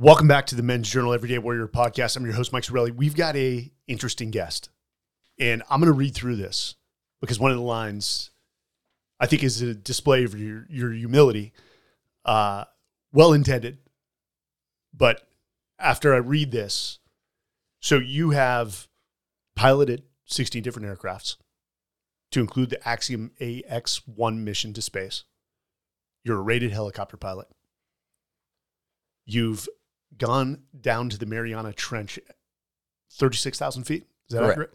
Welcome back to the Men's Journal Everyday Warrior podcast. I'm your host, Mike Sarraille. We've got a interesting guest, and I'm going to read through this because one of the lines I think is a display of your your humility, uh, well intended. But after I read this, so you have piloted 16 different aircrafts to include the Axiom AX1 mission to space. You're a rated helicopter pilot. You've gone down to the Mariana Trench, 36,000 feet. Is that Correct. accurate?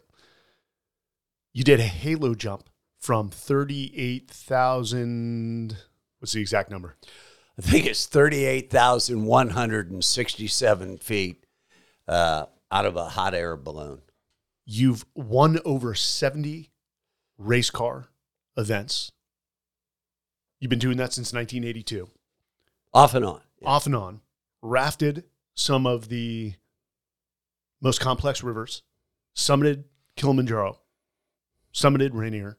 You did a halo jump from 38,000. What's the exact number? I think it's 38,167 feet uh, out of a hot air balloon. You've won over 70 race car events. You've been doing that since 1982, Off and on. off and on. Rafted some of the most complex rivers, summited Kilimanjaro, summited Rainier,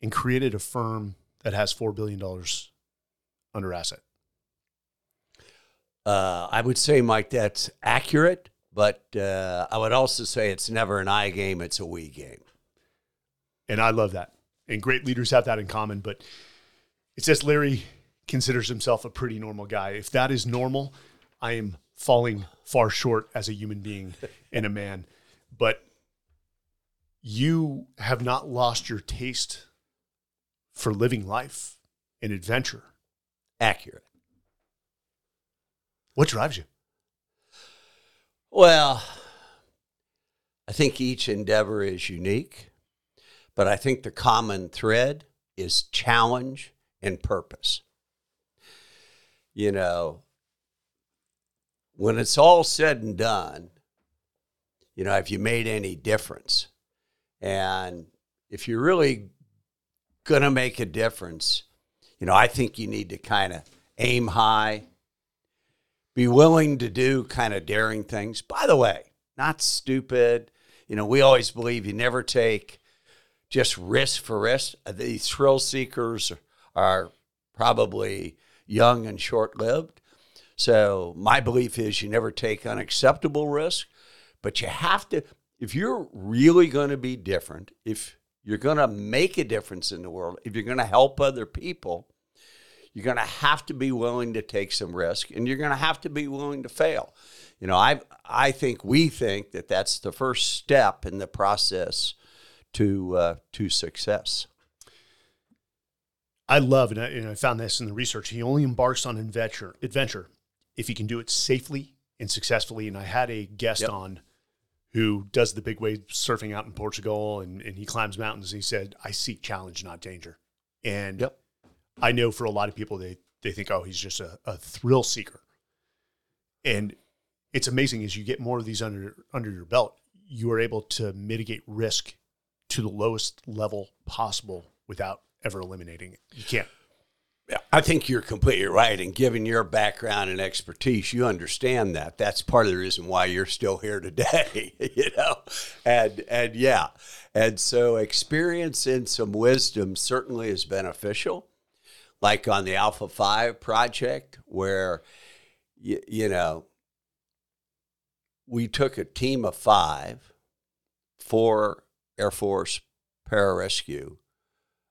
and created a firm that has $4 billion under asset. Uh, I would say, Mike, that's accurate, but uh, I would also say it's never an I game, it's a we game. And I love that. And great leaders have that in common. But it says Larry considers himself a pretty normal guy. If that is normal, I am falling far short as a human being and a man. But you have not lost your taste for living life and adventure. Accurate. What drives you? Well, I think each endeavor is unique, but I think the common thread is challenge and purpose. You know, when it's all said and done, you know, have you made any difference? And if you're really going to make a difference, you know, I think you need to kind of aim high, be willing to do kind of daring things. By the way, not stupid. You know, we always believe you never take just risk for risk. The thrill seekers are probably young and short lived. So, my belief is you never take unacceptable risk, but you have to, if you're really going to be different, if you're going to make a difference in the world, if you're going to help other people, you're going to have to be willing to take some risk and you're going to have to be willing to fail. You know, I I think we think that that's the first step in the process to uh, to success. I love, and I, and I found this in the research, he only embarks on adventure, adventure if he can do it safely and successfully. And I had a guest Yep. on who does the big wave surfing out in Portugal and, and he climbs mountains. He said, I seek challenge, not danger. And Yep. I know for a lot of people, they, they think, oh, he's just a, a thrill seeker. And it's amazing as you get more of these under, under your belt, you are able to mitigate risk to the lowest level possible without ever eliminating it. You can't. I think you're completely right. And given your background and expertise, you understand that. That's part of the reason why you're still here today, you know? And and yeah. And so experience and some wisdom certainly is beneficial. Like on the Alpha 5 project where you, you know, we took a team of 5, four Air Force pararescue,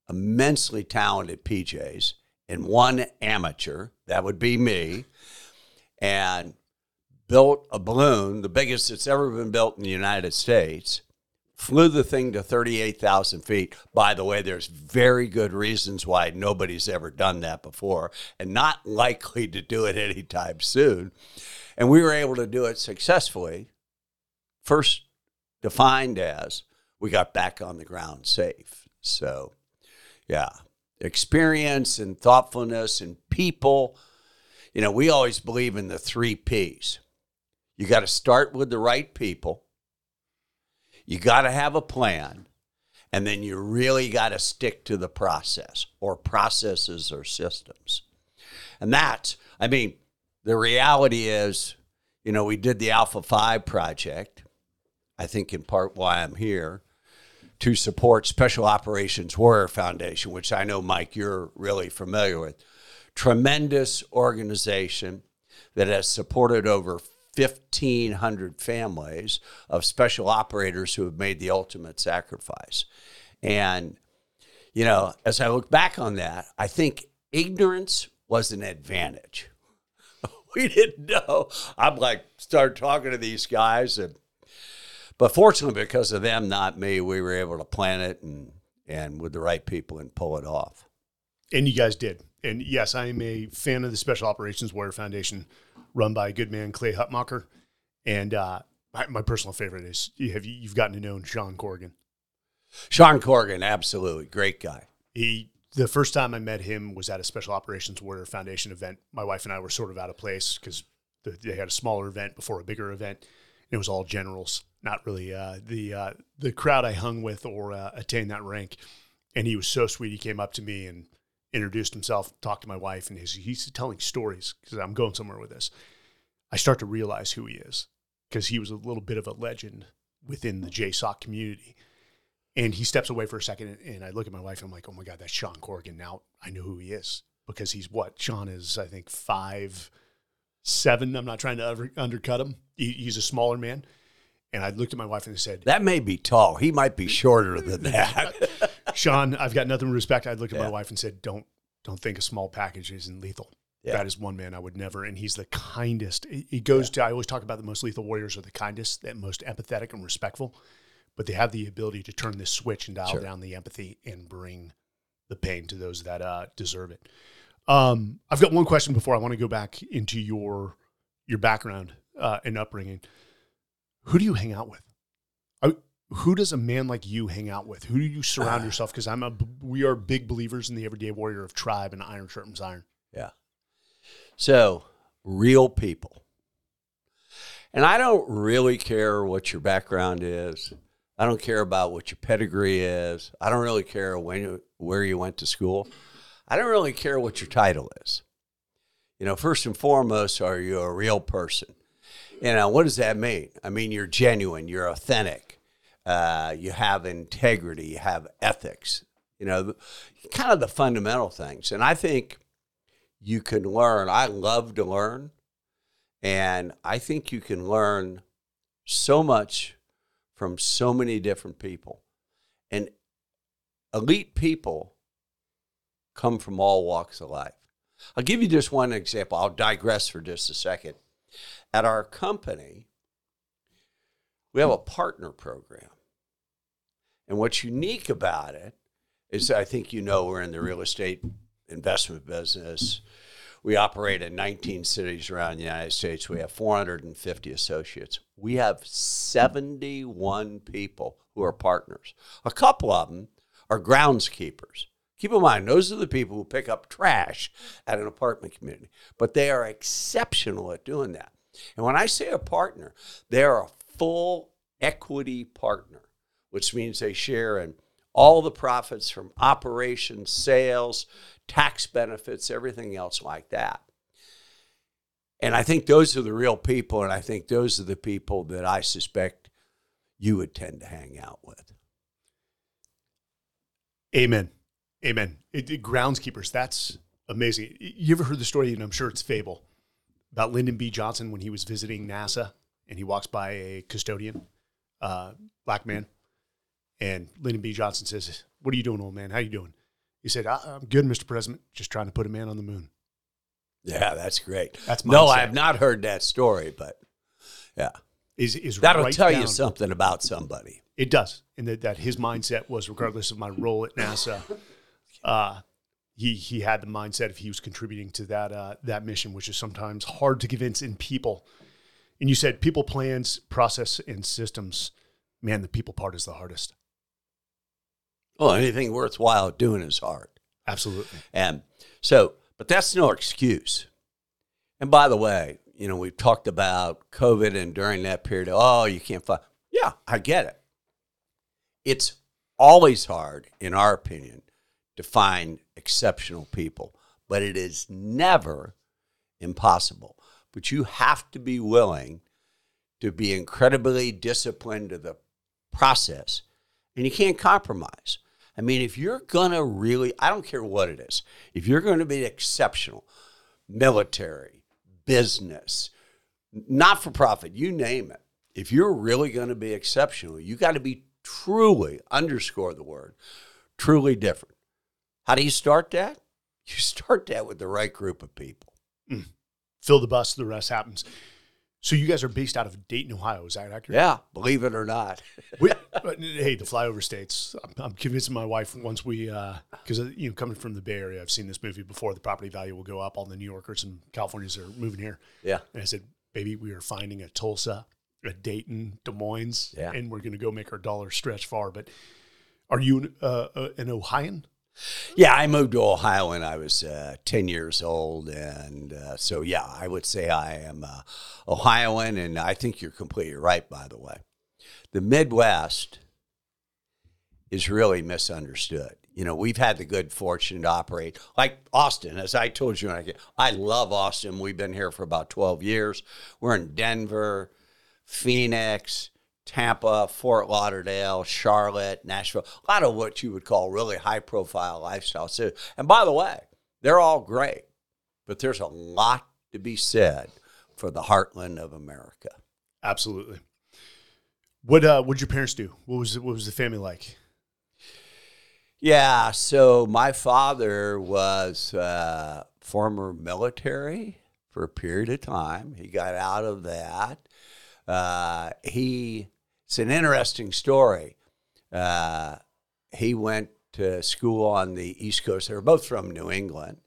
immensely talented PJs and one amateur, that would be me, and built a balloon, the biggest that's ever been built in the United States, flew the thing to 38,000 feet. By the way, there's very good reasons why nobody's ever done that before and not likely to do it anytime soon. And we were able to do it successfully. First defined as we got back on the ground safe. So, yeah, experience and thoughtfulness and people. You know, we always believe in the three P's. You got to start with the right people. You got to have a plan. And then you really got to stick to the process or processes or systems. And that's, I mean, the reality is, you know, we did the Alpha 5 project, I think in part why I'm here, to support Special Operations Warrior Foundation, which I know, Mike, you're really familiar with. Tremendous organization, that has supported over 1,500 families of special operators who have made the ultimate sacrifice. And, you know, as I look back on that, I think ignorance was an advantage. we didn't know. I'm like, started talking to these guys, and but fortunately, because of them, not me, we were able to plan it and and with the right people and pull it off. And you guys did. And yes, I am a fan of the Special Operations Warrior Foundation, run by a good man Clay Hutmacher. And uh, my, my, personal favorite is you have you've gotten to know Sean Corrigan. Sean Corrigan, absolutely great guy. He the first time I met him was at a Special Operations Warrior Foundation event. My wife and I were sort of out of place because the, they had a smaller event before a bigger event. It was all generals, not really uh, the uh, the crowd I hung with or uh, attained that rank. And he was so sweet. He came up to me and introduced himself, talked to my wife, and he's, he's telling stories because I'm going somewhere with this. I start to realize who he is because he was a little bit of a legend within the JSOC community. And he steps away for a second, and I look at my wife. And I'm like, "Oh my god, that's Sean Corrigan." Now I know who he is because he's what Sean is. I think five seven. I'm not trying to undercut him. He, he's a smaller man. And I looked at my wife and I said, "That may be tall. He might be shorter than that." Sean, I've got nothing to respect. I looked at yeah. my wife and said, "Don't don't think a small package isn't lethal." Yeah. That is one man I would never, and he's the kindest. It goes yeah. to I always talk about the most lethal warriors are the kindest, the most empathetic and respectful, but they have the ability to turn this switch and dial sure. down the empathy and bring the pain to those that uh, deserve it. Um, I've got one question before I want to go back into your your background uh, and upbringing. Who do you hang out with? I, who does a man like you hang out with? Who do you surround yourself? Because I'm a we are big believers in the everyday warrior of tribe and iron sharpens iron. Yeah. So real people, and I don't really care what your background is. I don't care about what your pedigree is. I don't really care when you, where you went to school. I don't really care what your title is. You know, first and foremost, are you a real person? You know, what does that mean? I mean, you're genuine, you're authentic, uh, you have integrity, you have ethics, you know, kind of the fundamental things. And I think you can learn. I love to learn. And I think you can learn so much from so many different people. And elite people come from all walks of life. I'll give you just one example. I'll digress for just a second. At our company, we have a partner program. And what's unique about it is I think you know we're in the real estate investment business. We operate in 19 cities around the United States. We have 450 associates. We have 71 people who are partners. A couple of them are groundskeepers. Keep in mind, those are the people who pick up trash at an apartment community, but they are exceptional at doing that. And when I say a partner, they're a full equity partner, which means they share in all the profits from operations, sales, tax benefits, everything else like that. And I think those are the real people, and I think those are the people that I suspect you would tend to hang out with. Amen. Amen. It, it, groundskeepers, that's amazing. You ever heard the story, and I'm sure it's fable, about Lyndon B. Johnson when he was visiting NASA and he walks by a custodian, uh, black man, and Lyndon B. Johnson says, "What are you doing, old man? How you doing?" He said, "I'm good, Mr. President. Just trying to put a man on the moon." Yeah, that's great. That's no, I have not heard that story, but yeah, is is that'll right tell down. you something about somebody. It does, and that, that his mindset was, regardless of my role at NASA, uh, he he had the mindset if he was contributing to that uh, that mission, which is sometimes hard to convince in people. And you said people, plans, process, and systems. Man, the people part is the hardest. Well, anything worthwhile doing is hard. Absolutely. And so, but that's no excuse. And by the way, you know, we've talked about COVID and during that period, oh, you can't find. Yeah, I get it. It's always hard, in our opinion, to find exceptional people, but it is never impossible. But you have to be willing to be incredibly disciplined to the process, and you can't compromise. I mean, if you're going to really, I don't care what it is, if you're going to be exceptional, military, business, not for profit, you name it. If you're really going to be exceptional, you got to be truly, underscore the word, truly different. How do you start that? You start that with the right group of people. Fill the bus, the rest happens. So you guys are based out of Dayton, Ohio. Is that accurate? Yeah, believe it or not. We, hey, the flyover states. I'm, I'm convincing my wife once we, because uh, you know, coming from the Bay Area, I've seen this movie before. The property value will go up. All the New Yorkers and Californians are moving here. Yeah. And I said, baby, we are finding a Tulsa, a Dayton, Des Moines, Yeah. and we're going to go make our dollar stretch far. But are you an, uh, uh, an Ohioan? Yeah, I moved to Ohio when I was uh, 10 years old. And uh, so, yeah, I would say I am uh, Ohioan. And I think you're completely right, by the way. The Midwest is really misunderstood. You know, we've had the good fortune to operate like Austin, as I told you. when I I love Austin. We've been here for about 12 years. We're in Denver, Phoenix, Tampa, Fort Lauderdale, Charlotte, Nashville, a lot of what you would call really high profile lifestyle cities. And by the way, they're all great, but there's a lot to be said for the heartland of America. Absolutely. What uh, what did your parents do? What was what was the family like? Yeah, so my father was uh, former military for a period of time. He got out of that. Uh, he, it's an interesting story. Uh, he went to school on the East Coast. They were both from New England.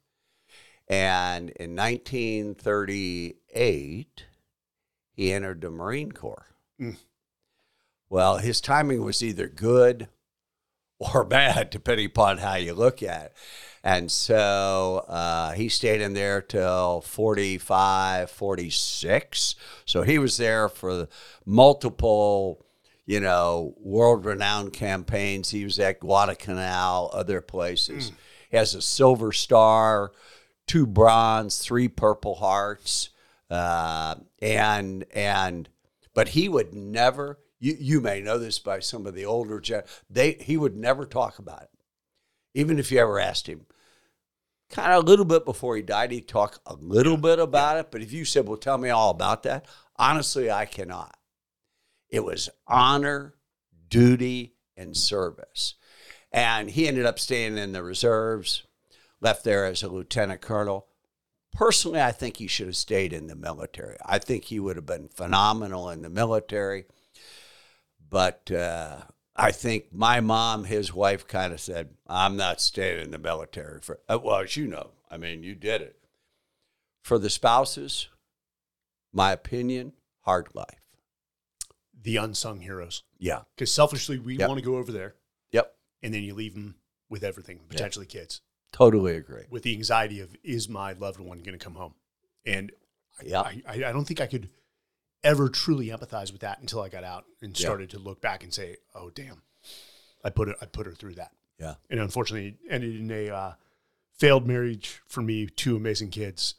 And in 1938, he entered the Marine Corps. Mm. Well, his timing was either good or bad, depending upon how you look at it. And so uh, he stayed in there till 45, 46. So he was there for multiple, you know, world renowned campaigns. He was at Guadalcanal, other places. He has a silver star, two bronze, three purple hearts. Uh, and, and, but he would never, you, you may know this by some of the older gen, they, he would never talk about it even if you ever asked him. Kind of a little bit before he died, he'd talk a little bit about it. But if you said, Well, tell me all about that, honestly, I cannot. It was honor, duty, and service. And he ended up staying in the reserves, left there as a lieutenant colonel. Personally, I think he should have stayed in the military. I think he would have been phenomenal in the military. But uh, I think my mom, his wife, kind of said, "I'm not staying in the military for." Uh, well, as you know, I mean, you did it. For the spouses, my opinion, hard life. The unsung heroes. Yeah. Because selfishly, we Yep. want to go over there, Yep. and then you leave them with everything, potentially kids, Totally agree. with the anxiety of is my loved one going to come home? And Yeah. I, I, I don't think I could ever truly empathize with that until I got out and started to look back and say, "Oh, damn, I put it, I put her through that." Yeah. and unfortunately it ended in a uh, failed marriage for me two amazing kids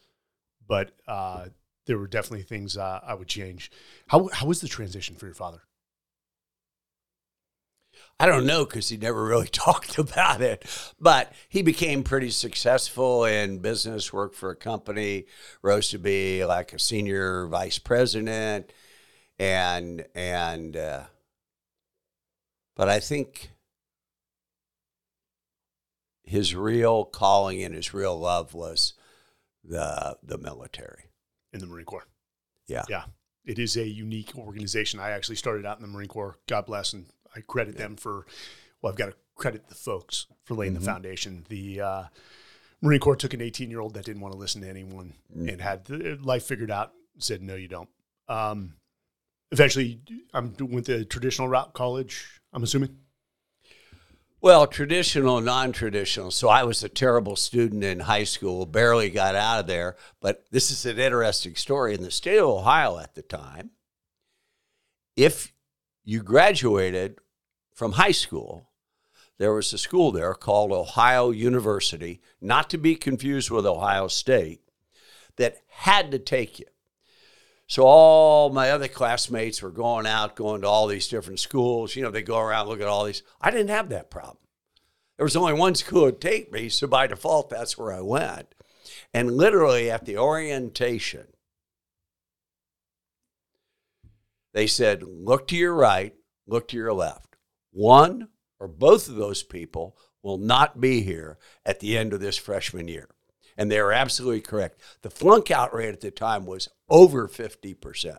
but uh, there were definitely things uh, i would change how, how was the transition for your father I don't know because he never really talked about it, but he became pretty successful in business, worked for a company, rose to be like a senior vice president, and and uh, but I think his real calling and his real love was the the military. In the marine corps. Yeah. yeah. It is a unique organization. I actually started out in the marine corps. God bless and i credit them for well i've got to credit the folks for laying the foundation. The uh, marine corps took an 18 year old that didn't want to listen to anyone and had the life figured out said no you don't. Um, eventually i'm went the traditional route college i'm assuming Well, traditional, non traditional. So I was a terrible student in high school, barely got out of there. But this is an interesting story. In the state of Ohio at the time, if you graduated from high school, there was a school there called Ohio University, not to be confused with Ohio State, that had to take you. So all my other classmates were going out, going to all these different schools. You know, they go around, look at all these. I didn't have that problem. There was only one school to take me, so by default, that's where I went. And literally at the orientation, they said, look to your right, look to your left. One or both of those people will not be here at the end of this freshman year. And they were absolutely correct. The flunk out rate at the time was over 50%.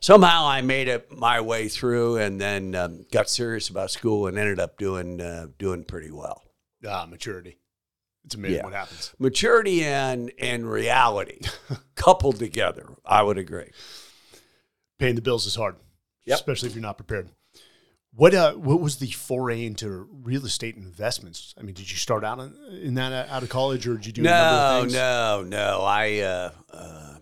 Somehow I made it my way through and then um, got serious about school and ended up doing, uh, doing pretty well. Ah, maturity. It's amazing Yeah. what happens. Maturity and, and reality coupled together, I would agree. Paying the bills is hard, Yep. especially if you're not prepared. What uh, what was the foray into real estate investments? I mean, did you start out in, in that uh, out of college, or did you do No, no, no. I uh, uh,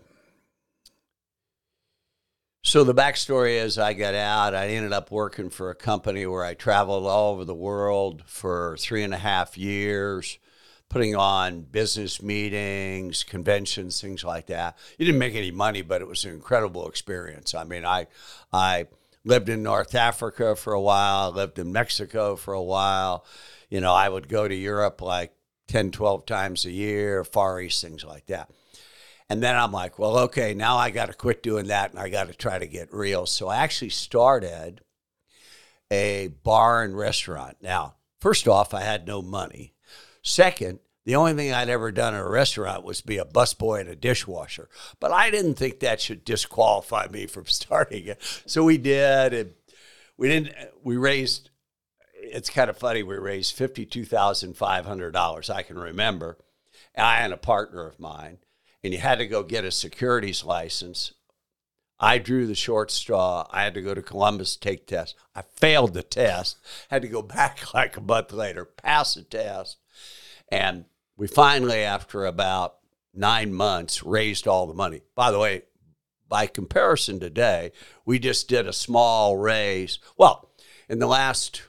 so the backstory is I got out. I ended up working for a company where I traveled all over the world for three and a half years, putting on business meetings, conventions, things like that. You didn't make any money, but it was an incredible experience. I mean, I I lived in North Africa for a while, lived in Mexico for a while. You know, I would go to Europe like 10, 12 times a year, Far East, things like that. And then I'm like, well, okay, now I got to quit doing that and I got to try to get real. So I actually started a bar and restaurant. Now, first off, I had no money. Second, the only thing I'd ever done in a restaurant was be a busboy and a dishwasher. But I didn't think that should disqualify me from starting it. So we did. And we didn't, we raised, it's kind of funny, we raised $52,500, I can remember. I and a partner of mine, and you had to go get a securities license. I drew the short straw. I had to go to Columbus to take tests. I failed the test. Had to go back like a month later, pass the test. And we finally, after about nine months, raised all the money. By the way, by comparison today, we just did a small raise. Well, in the last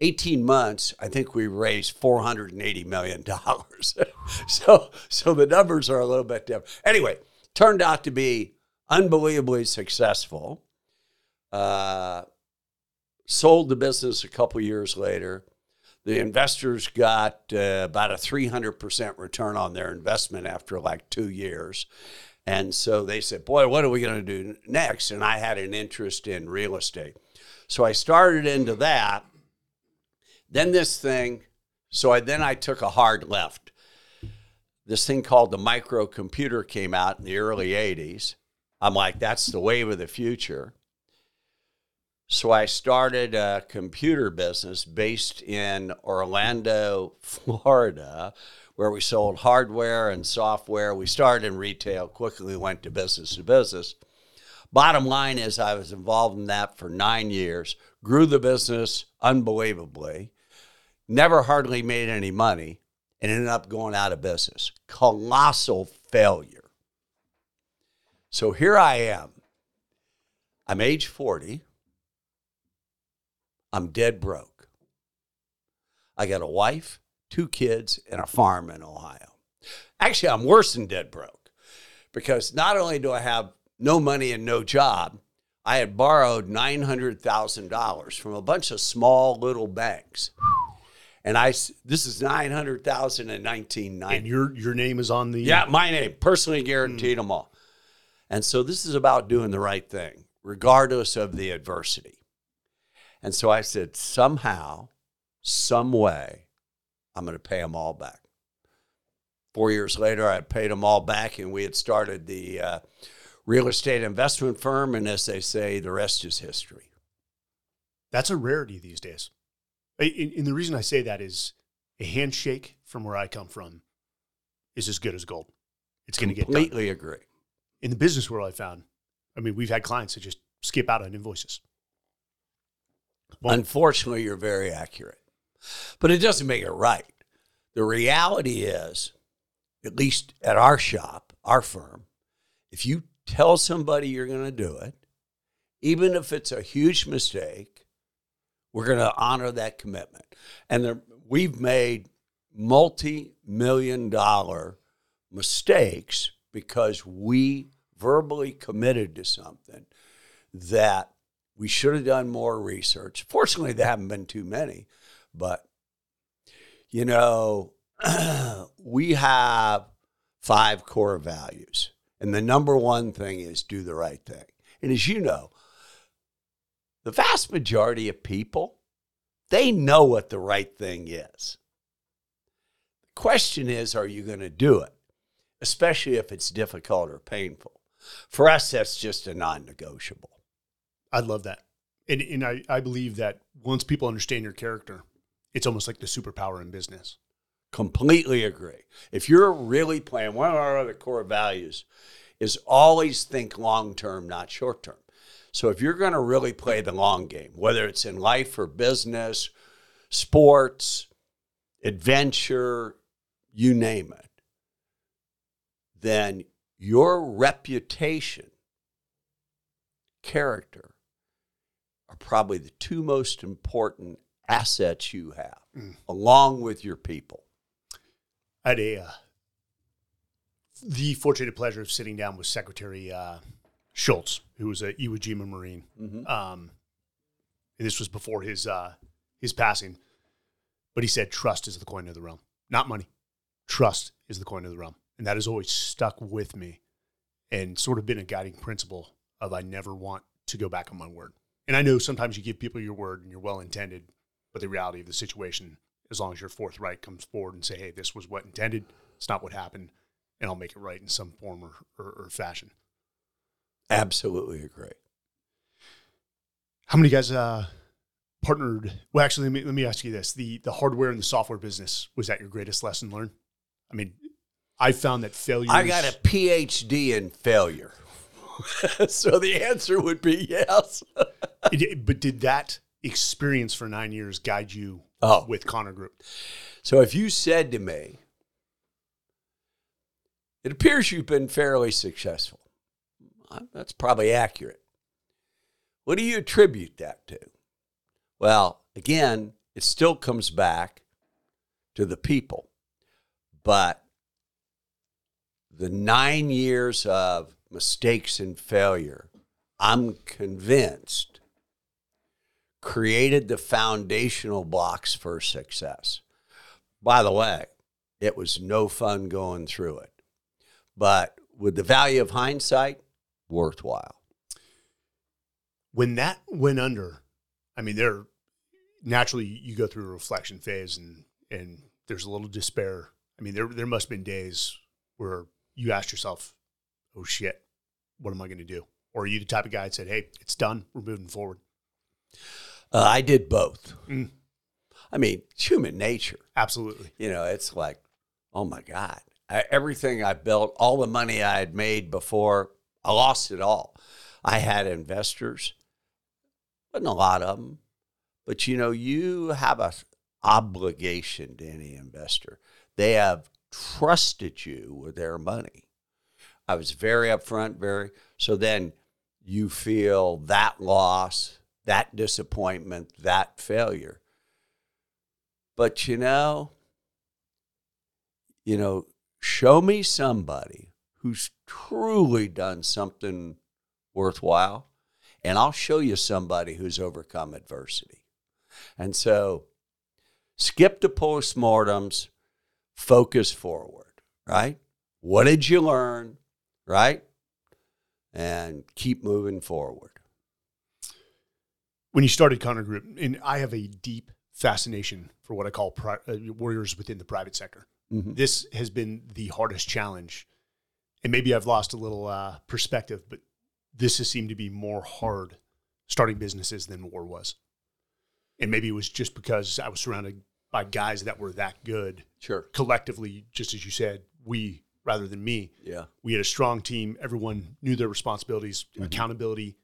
18 months, I think we raised $480 million. so, so the numbers are a little bit different. Anyway, turned out to be unbelievably successful. Uh, sold the business a couple years later. The investors got uh, about a 300% return on their investment after like two years. And so they said, Boy, what are we going to do next? And I had an interest in real estate. So I started into that. Then this thing, so I, then I took a hard left. This thing called the microcomputer came out in the early 80s. I'm like, that's the wave of the future. So I started a computer business based in Orlando, Florida, where we sold hardware and software. We started in retail, quickly went to business to business. Bottom line is, I was involved in that for nine years, grew the business unbelievably, never hardly made any money, and ended up going out of business. Colossal failure. So here I am. I'm age 40. I'm dead broke. I got a wife, two kids, and a farm in Ohio. Actually, I'm worse than dead broke because not only do I have no money and no job, I had borrowed $900,000 from a bunch of small little banks. And I, this is 900,000 in 1990. And your your name is on the Yeah, my name, personally guaranteed hmm. them all. And so this is about doing the right thing, regardless of the adversity. And so I said, somehow, some way, I'm going to pay them all back. Four years later, I paid them all back, and we had started the uh, real estate investment firm. And as they say, the rest is history. That's a rarity these days. And the reason I say that is a handshake from where I come from is as good as gold. It's going to get done. Completely agree. In the business world, I found, I mean, we've had clients that just skip out on invoices. Well- Unfortunately, you're very accurate, but it doesn't make it right. The reality is, at least at our shop, our firm, if you tell somebody you're going to do it, even if it's a huge mistake, we're going to honor that commitment. And there, we've made multi million dollar mistakes because we verbally committed to something that we should have done more research. Fortunately, there haven't been too many, but you know, we have five core values. And the number one thing is do the right thing. And as you know, the vast majority of people, they know what the right thing is. The question is, are you going to do it? Especially if it's difficult or painful. For us, that's just a non negotiable. I love that. And, and I, I believe that once people understand your character, it's almost like the superpower in business. Completely agree. If you're really playing, one of our other core values is always think long term, not short term. So if you're going to really play the long game, whether it's in life or business, sports, adventure, you name it, then your reputation, character are probably the two most important assets you have, mm. along with your people. I had a, uh, the fortunate pleasure of sitting down with Secretary uh, Shultz, who was a Iwo Jima Marine. Mm-hmm. Um, and this was before his uh, his passing. But he said, "Trust is the coin of the realm, not money. Trust is the coin of the realm." and that has always stuck with me and sort of been a guiding principle of I never want to go back on my word. And I know sometimes you give people your word and you're well intended, but the reality of the situation, as long as you're forthright, comes forward and say, "Hey, this was what intended. It's not what happened, and I'll make it right in some form or, or, or fashion." Absolutely agree. How many guys uh, partnered? Well, actually, let me let me ask you this: the the hardware and the software business was that your greatest lesson learned? I mean, I found that failure. I got a PhD in failure. so the answer would be yes. it, but did that experience for nine years guide you oh. with Connor Group? So if you said to me, it appears you've been fairly successful, uh, that's probably accurate. What do you attribute that to? Well, again, it still comes back to the people. But the nine years of mistakes and failure, I'm convinced, created the foundational blocks for success. By the way, it was no fun going through it. But with the value of hindsight, worthwhile. When that went under, I mean, there naturally you go through a reflection phase and and there's a little despair. I mean, there there must have been days where you asked yourself, oh shit, what am I going to do? Or are you the type of guy that said, hey, it's done, we're moving forward? Uh, I did both. Mm. I mean, human nature. Absolutely. You know, it's like, oh my God, I, everything I built, all the money I had made before, I lost it all. I had investors, wasn't a lot of them, but you know, you have a obligation to any investor. They have trusted you with their money. I was very upfront, very. So then you feel that loss, that disappointment, that failure. But you know, you know, show me somebody who's truly done something worthwhile, and I'll show you somebody who's overcome adversity. And so skip the postmortems, focus forward, right? What did you learn, right? And keep moving forward. When you started Connor Group, and I have a deep fascination for what I call pri- uh, warriors within the private sector. Mm-hmm. This has been the hardest challenge. And maybe I've lost a little uh, perspective, but this has seemed to be more hard starting businesses than war was. And maybe it was just because I was surrounded by guys that were that good. Sure. Collectively, just as you said, we rather than me. Yeah. We had a strong team. Everyone knew their responsibilities, mm-hmm. accountability,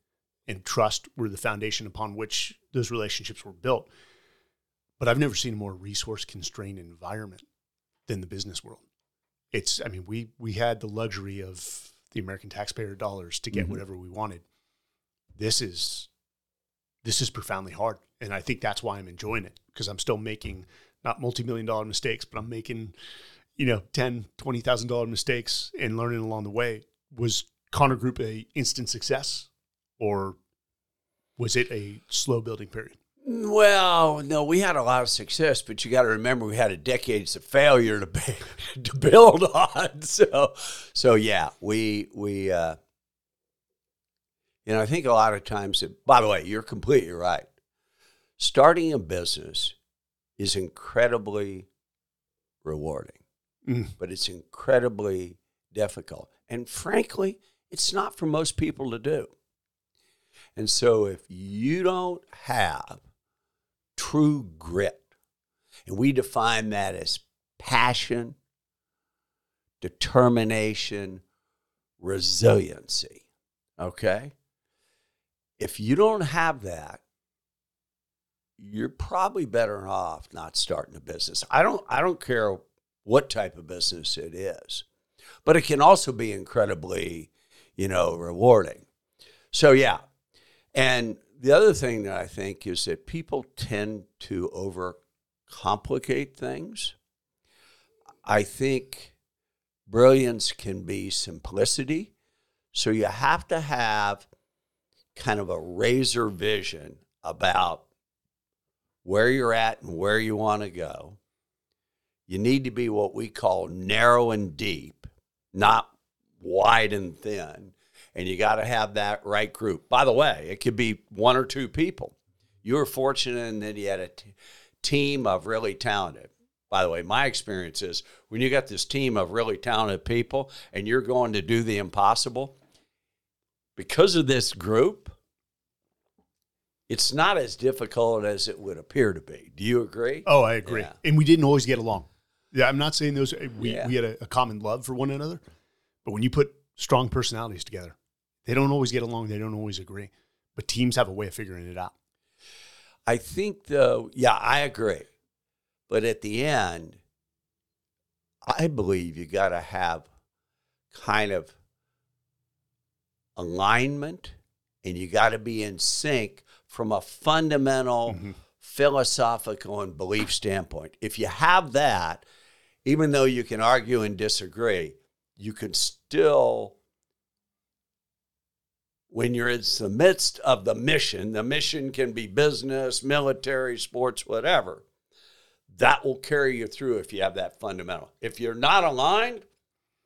and trust were the foundation upon which those relationships were built. But I've never seen a more resource constrained environment than the business world. It's, I mean, we we had the luxury of the American taxpayer dollars to get mm-hmm. whatever we wanted. This is this is profoundly hard. And I think that's why I'm enjoying it because I'm still making not multi-million dollar mistakes, but I'm making, you know, ten, twenty thousand dollar mistakes and learning along the way. Was Connor Group a instant success, or was it a slow building period? Well, no, we had a lot of success, but you got to remember we had a decades of failure to to build on. So, so yeah, we we uh, And I think a lot of times, it, by the way, you're completely right. Starting a business is incredibly rewarding, Mm. but it's incredibly difficult. And frankly, it's not for most people to do. And so if you don't have true grit, and we define that as passion, determination, resiliency, okay? If you don't have that, you're probably better off not starting a business. I don't I don't care what type of business it is. But it can also be incredibly, you know, rewarding. So yeah. And the other thing that I think is that people tend to overcomplicate things. I think brilliance can be simplicity. So you have to have kind of a razor vision about where you're at and where you want to go. You need to be what we call narrow and deep, not wide and thin. And you got to have that right group. By the way, it could be one or two people. You were fortunate in that you had a t- team of really talented. By the way, my experience is when you got this team of really talented people and you're going to do the impossible, because of this group, it's not as difficult as it would appear to be. Do you agree? Oh, I agree. Yeah. And we didn't always get along. Yeah, I'm not saying those. We Yeah. we had a, a common love for one another, but when you put strong personalities together, they don't always get along. They don't always agree, but teams have a way of figuring it out. I think though, yeah, I agree. But at the end, I believe you got to have kind of alignment and you got to be in sync from a fundamental Mhm. philosophical and belief standpoint. If you have that, even though you can argue and disagree, you can still when you're in the midst of the mission, the mission can be business, military, sports, whatever. That will carry you through if you have that fundamental. If you're not aligned,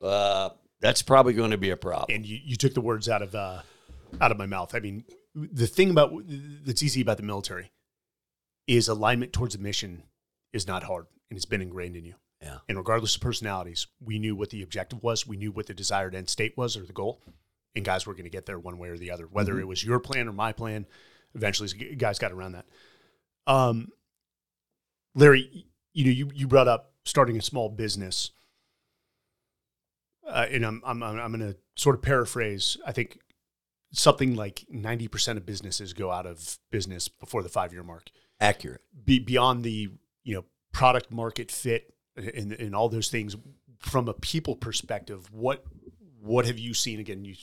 uh, that's probably going to be a problem. And you, you took the words out of uh, out of my mouth. I mean, the thing about that's easy about the military is alignment towards a mission is not hard, and it's been ingrained in you. Yeah. And regardless of personalities, we knew what the objective was. We knew what the desired end state was or the goal. And guys were going to get there one way or the other, whether it was your plan or my plan. Eventually, guys got around that. Um, Larry, you know, you, you brought up starting a small business. Uh, and I'm, I'm, I'm going to sort of paraphrase. I think something like 90% of businesses go out of business before the five year mark Accurate. be beyond the you know product market fit and, and all those things from a people perspective what what have you seen again you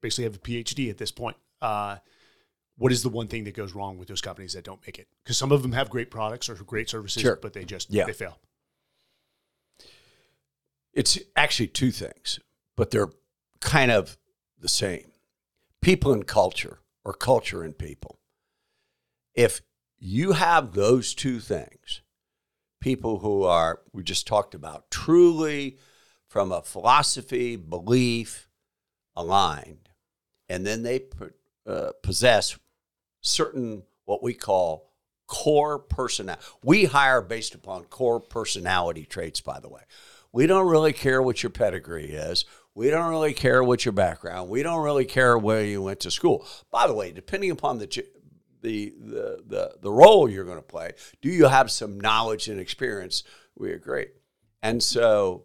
basically have a phd at this point uh, what is the one thing that goes wrong with those companies that don't make it because some of them have great products or great services Sure. but they just Yeah. they fail It's actually two things, but they're kind of the same people and culture, or culture and people. If you have those two things, people who are, we just talked about, truly from a philosophy, belief aligned, and then they uh, possess certain what we call core personality. We hire based upon core personality traits, by the way. We don't really care what your pedigree is. We don't really care what your background. We don't really care where you went to school. By the way, depending upon the the the the, the role you're going to play, do you have some knowledge and experience? We agree. And so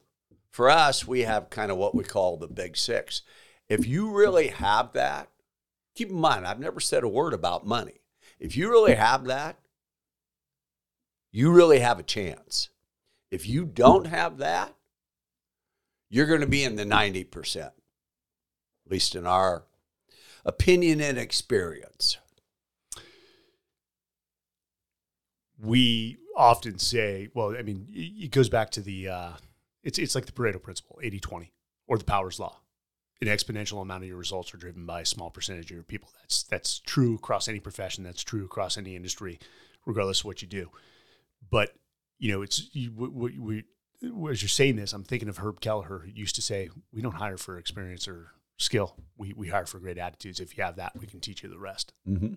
for us, we have kind of what we call the big six. If you really have that, keep in mind, I've never said a word about money. If you really have that, you really have a chance. If you don't have that, you're going to be in the 90%, at least in our opinion and experience. We often say well i mean it goes back to the uh, it's, it's like the pareto principle 80-20 or the powers law an exponential amount of your results are driven by a small percentage of your people that's that's true across any profession that's true across any industry regardless of what you do but you know it's you, we, we, as you're saying this i'm thinking of herb kelleher who used to say we don't hire for experience or skill. We we hire for great attitudes. If you have that, we can teach you the rest. Mm-hmm.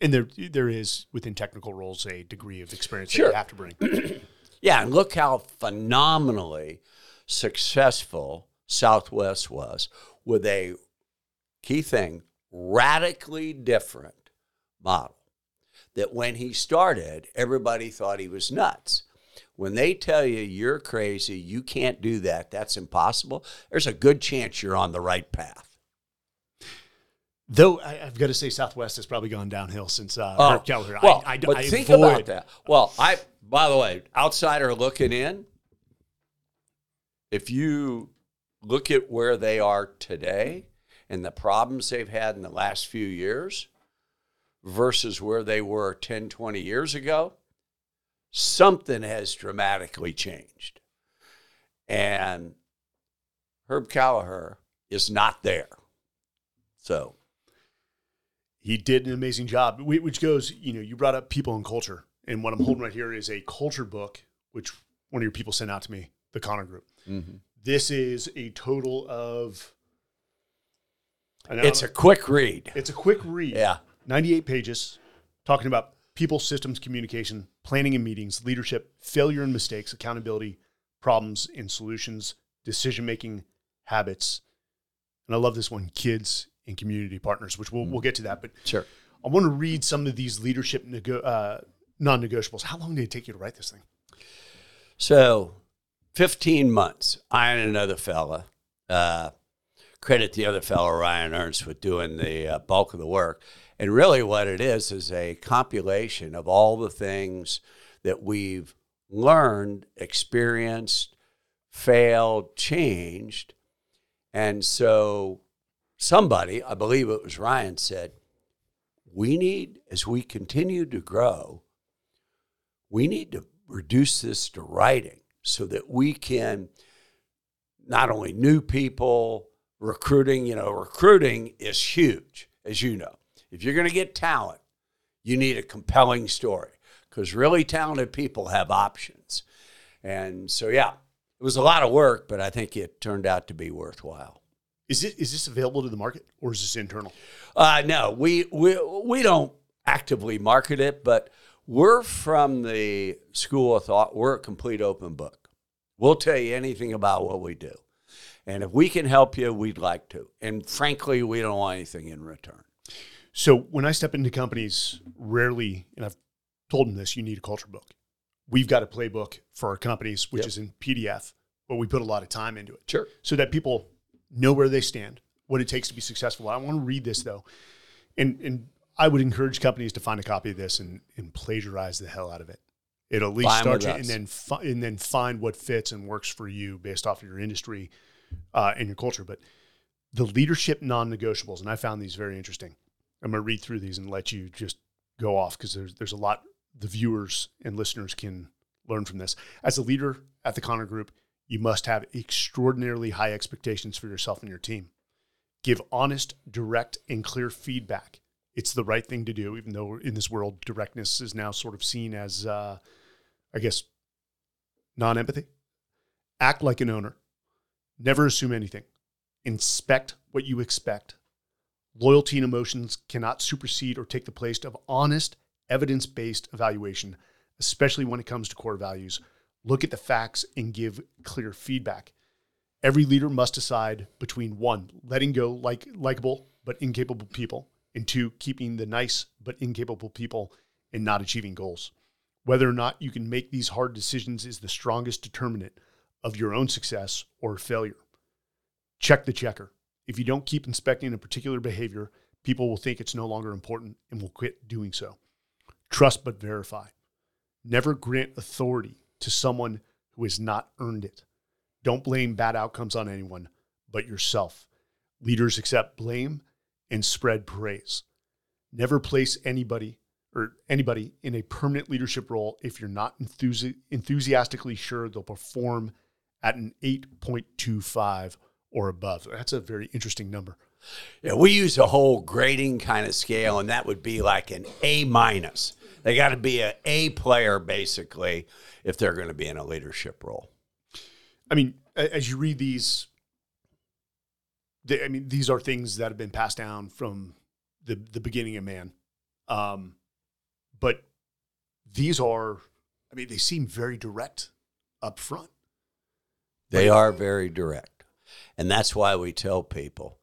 And there there is within technical roles a degree of experience that you have to bring. Yeah, and look how phenomenally successful Southwest was with a key thing, radically different model. That when he started, everybody thought he was nuts. When they tell you you're crazy, you can't do that, that's impossible, there's a good chance you're on the right path. Though I, I've got to say, Southwest has probably gone downhill since uh, Oh, Herb Kelleher. well, I, I, but I think avoid- about that. Well, I by the way, outsider looking in, if you look at where they are today and the problems they've had in the last few years versus where they were 10, 20 years ago, something has dramatically changed. And Herb Kelleher is not there. So, he did an amazing job. Which goes, you know, you brought up people and culture, and what I'm holding right here is a culture book, which one of your people sent out to me, the Connor Group. Mm-hmm. This is a total of. It's a quick read. it's a quick read. Yeah. 98 pages, talking about people, systems, communication, planning and meetings, leadership, failure and mistakes, accountability, problems and solutions, decision making, habits. And I love this one, kids and community partners, which we'll, we'll get to that. But Sure. I want to read some of these leadership nego- uh, non negotiables. How long did it take you to write this thing? So, 15 months. I and another fella. Uh, credit the other fellow, Ryan Ernst, with doing the uh, bulk of the work. And really, what it is is a compilation of all the things that we've learned, experienced, failed, changed. And so, somebody, I believe it was Ryan, said, We need, as we continue to grow, we need to reduce this to writing so that we can not only new people recruiting you know recruiting is huge as you know. If you're going to get talent you need a compelling story because really talented people have options. And so yeah it was a lot of work but i think it turned out to be worthwhile Is it is this available to the market or is this internal? uh, no, we, we we don't actively market it, but we're from the school of thought. We're a complete open book. We'll tell you anything about what we do, and if we can help you, we'd like to. And frankly, we don't want anything in return. So when I step into companies, rarely, and I've told them this, you need a culture book. We've got a playbook for our companies, which Yep. is in PDF, but we put a lot of time into it Sure. so that people know where they stand, what it takes to be successful. I want to read this though, and and I would encourage companies to find a copy of this and and plagiarize the hell out of it. It'll at least Fine start you, and then fi- and then find what fits and works for you based off of your industry uh, and your culture. But the leadership non-negotiables, and I found these very interesting. I'm going to read through these and let you just go off because there's there's a lot the viewers and listeners can learn from this. As a leader at the Connor Group, you must have extraordinarily high expectations for yourself and your team. Give honest, direct, and clear feedback. It's the right thing to do, even though in this world, directness is now sort of seen as, uh, I guess, non empathy. Act like an owner. Never assume anything. Inspect what you expect. Loyalty and emotions cannot supersede or take the place of honest, evidence based evaluation, especially when it comes to core values. Look at the facts and give clear feedback. Every leader must decide between one, letting go like likable but incapable people, and two, keeping the nice but incapable people and not achieving goals. Whether or not you can make these hard decisions is the strongest determinant of your own success or failure. Check the checker. If you don't keep inspecting a particular behavior, people will think it's no longer important and will quit doing so. Trust but verify. Never grant authority to someone who has not earned it. Don't blame bad outcomes on anyone but yourself. Leaders accept blame and spread praise. Never place anybody or anybody in a permanent leadership role if you're not enthusi- enthusiastically sure they'll perform at an 8.25 or above. That's a very interesting number. Yeah, we use a whole grading kind of scale, and that would be like an A minus. They got to be a A player basically if they're going to be in a leadership role. I mean, as you read these, they, I mean, these are things that have been passed down from the the beginning of man. Um, but these are, I mean, they seem very direct up front. They are very direct. And that's why we tell people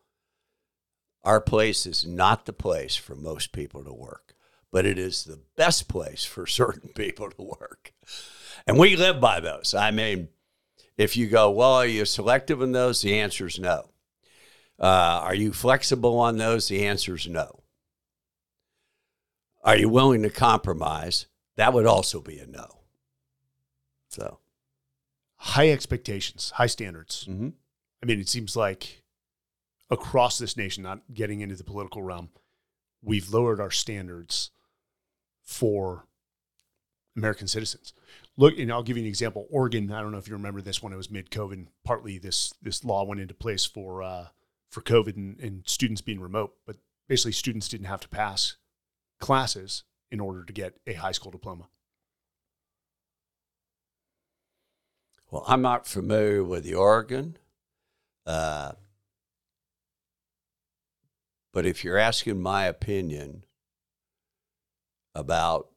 our place is not the place for most people to work, but it is the best place for certain people to work. And we live by those. I mean, if you go, well, are you selective in those? The answer is no. Uh, are you flexible on those? The answer is no. Are you willing to compromise? That would also be a no. So, High expectations, high standards. mhm. I mean, it seems like across this nation, not getting into the political realm, we've lowered our standards for American citizens. Look, and I'll give you an example. Oregon, I don't know if you remember this when it was mid-COVID. Partly this this law went into place for uh, for COVID and, and students being remote, but basically students didn't have to pass classes in order to get a high school diploma. Well, I'm not familiar with the Oregon, uh, but if you're asking my opinion about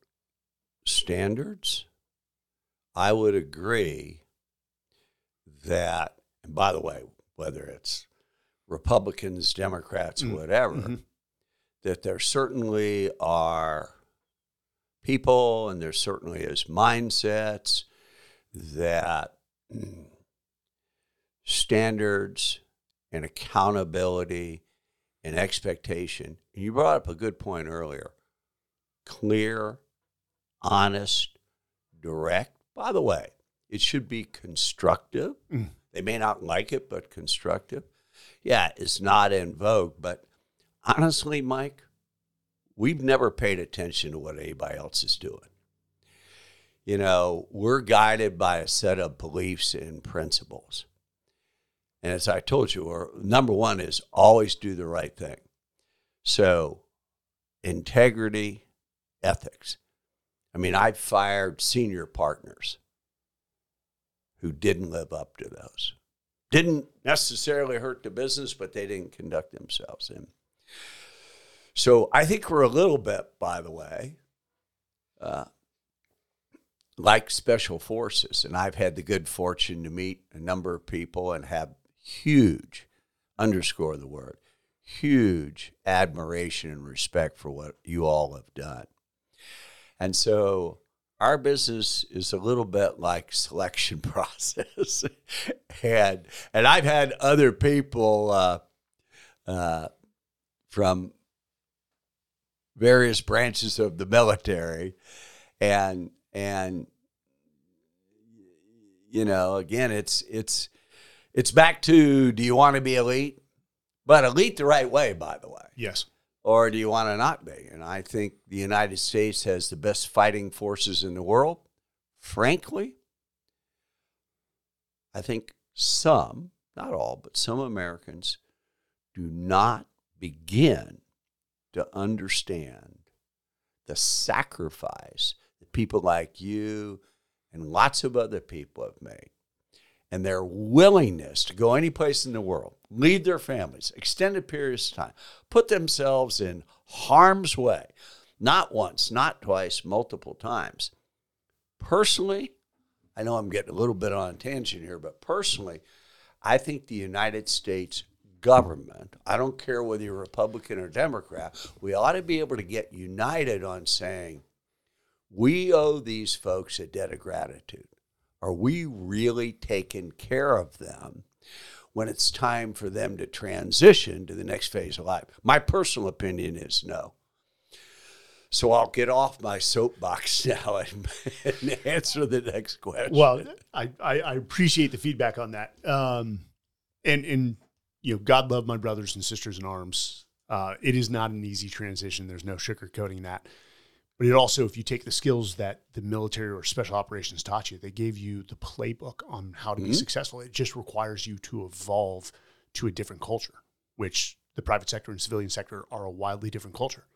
standards, I would agree that, and by the way, whether it's Republicans, Democrats, Mm, whatever, mhm. that there certainly are people and there certainly is mindsets that standards and accountability and expectation. And you brought up a good point earlier. Clear, honest, direct. By the way, it should be constructive. Mm. They may not like it, but constructive. Yeah, it's not in vogue, but honestly, Mike, we've never paid attention to what anybody else is doing. You know, we're guided by a set of beliefs and principles. And as I told you, our, number one is always do the right thing. So, integrity, ethics. I mean, I fired senior partners who didn't live up to those. Didn't necessarily hurt the business, but they didn't conduct themselves in. So I think we're a little bit, by the way, uh, like special forces. And I've had the good fortune to meet a number of people and have huge, underscore the word, huge admiration and respect for what you all have done. And so our business is a little bit like selection process. and and I've had other people uh, uh, from various branches of the military and and you know again it's it's it's back to do you want to be elite? But elite the right way by the way. Yes. or do you want to not be? And i think the united states has the best fighting forces in the world. Frankly i think some not all but some americans do not begin to understand the sacrifice that people like you and lots of other people have made and their willingness to go any place in the world, leave their families, extended periods of time, put themselves in harm's way, not once, not twice, multiple times. Personally, I know I'm getting a little bit on a tangent here, but personally, I think the United States government, I don't care whether you're Republican or Democrat, we ought to be able to get united on saying, we owe these folks a debt of gratitude. Are we really taking care of them when it's time for them to transition to the next phase of life? My personal opinion is no. So I'll get off my soapbox now and, and answer the next question. Well, I, I, appreciate the feedback on that. Um, and, and, you know, God love my brothers and sisters in arms. Uh, it is not an easy transition. There's no sugarcoating that. But it also, if you take the skills that the military or special operations taught you, they gave you the playbook on how to be Mhm. successful. It just requires you to evolve to a different culture, which the private sector and civilian sector are a wildly different culture.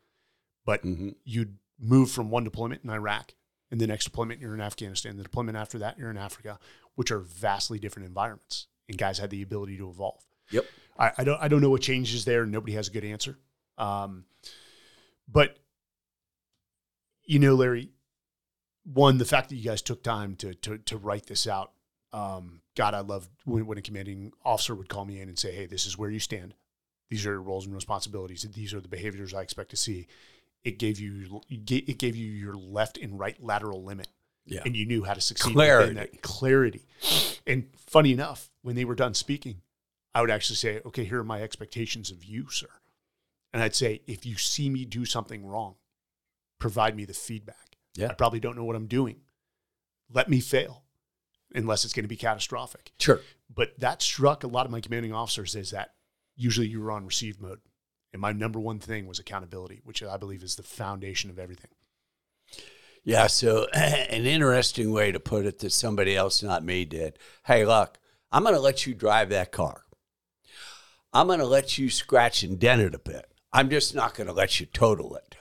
But Mhm. you'd move from one deployment in Iraq, and the next deployment you're in Afghanistan. The deployment after that you're in Africa, which are vastly different environments. And guys had the ability to evolve. Yep. I, I don't I don't know what changes there. Nobody has a good answer. Um, but you know, Larry, one the fact that you guys took time to to to write this out. Um, God, I love when, when a commanding officer would call me in and say, "Hey, this is where you stand. These are your roles and responsibilities. These are the behaviors I expect to see." It gave you it gave you your left and right lateral limit Yeah. and you knew how to succeed Clarity. within that clarity. And funny enough, when they were done speaking, I would actually say, "Okay, here are my expectations of you, sir." And I'd say, "If you see me do something wrong, provide me the feedback. Yeah. I probably don't know what I'm doing. Let me fail, unless it's going to be catastrophic." Sure. But that struck a lot of my commanding officers is that usually you were on receive mode. And my number one thing was accountability, which I believe is the foundation of everything. Yeah, so an interesting way to put it that somebody else, not me, did. Hey, look, I'm going to let you drive that car. I'm going to let you scratch and dent it a bit. I'm just not going to let you total it.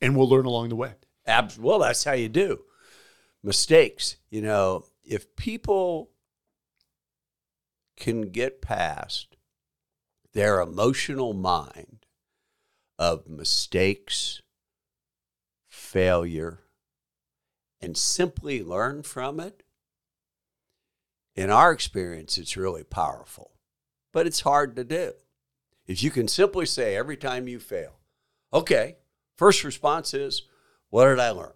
And we'll learn along the way. Abs- well, that's how you do mistakes. You know, if people can get past their emotional mind of mistakes, failure, and simply learn from it, in our experience, it's really powerful. But it's hard to do. If you can simply say every time you fail, okay, first response is, what did I learn?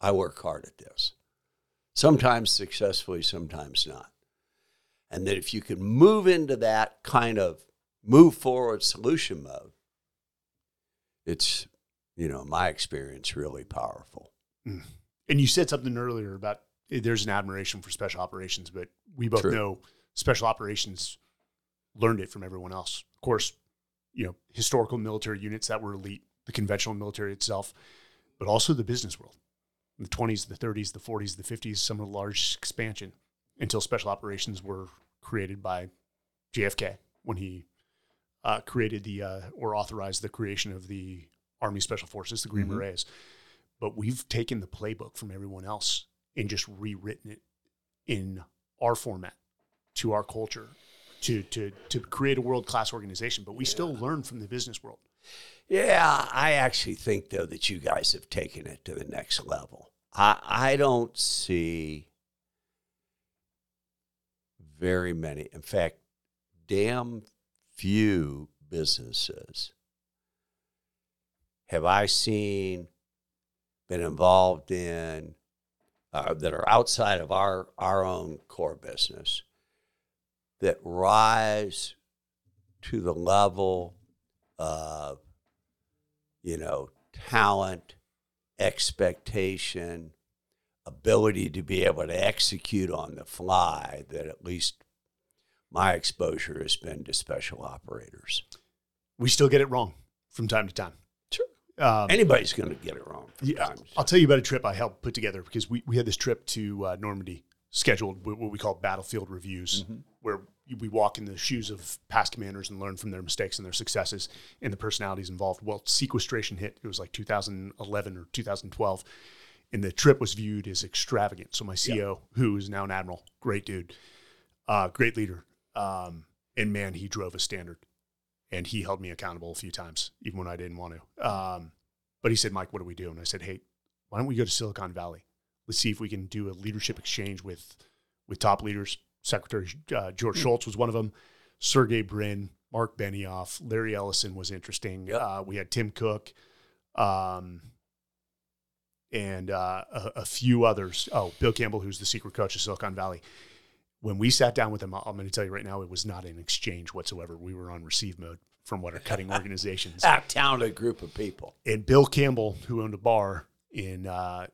I work hard at this. Sometimes successfully, sometimes not. And that if you can move into that kind of move forward solution mode, it's, you know, my experience, really powerful. And you said something earlier about eh, there's an admiration for special operations, but we both True. know special operations learned it from everyone else. Of course, you know, historical military units that were elite, the conventional military itself, but also the business world. In the 20s, the 30s, the 40s, the 50s, some of the large expansion until special operations were created by JFK when he uh, created the uh, or authorized the creation of the Army Special Forces, the Green Mhm. Berets. But we've taken the playbook from everyone else and just rewritten it in our format to our culture to to to create a world class organization. But we still learn from the business world. Yeah, I actually think though that you guys have taken it to the next level. I I don't see very many. In fact, damn few businesses have I seen been involved in uh, that are outside of our our own core business that rise to the level of you know talent expectation ability to be able to execute on the fly that at least my exposure has been to special operators. We still get it wrong from time to time. sure. Um, anybody's going to get it wrong Yeah, I'll tell you about a trip I helped put together because we, we had this trip to uh, Normandy scheduled, wh- what we call battlefield reviews, where we walk in the shoes of past commanders and learn from their mistakes and their successes and the personalities involved. Well, sequestration hit. It was like 2011 or 2012. And the trip was viewed as extravagant. So my CEO, who is now an admiral, great dude, uh, great leader. Um, and man, he drove a standard and he held me accountable a few times, even when I didn't want to. Um, but he said, Mike, what do we do? And I said, hey, why don't we go to Silicon Valley? Let's see if we can do a leadership exchange with with top leaders. Secretary uh, George Shultz was one of them. Sergey Brin, Mark Benioff, Larry Ellison was interesting. Uh, we had Tim Cook, um, and uh, a, a few others. Oh, Bill Campbell, who's the secret coach of Silicon Valley. When we sat down with him, I'm going to tell you right now, it was not an exchange whatsoever. We were on receive mode from what are cutting organizations a talented group of people and Bill Campbell, who owned a bar in uh,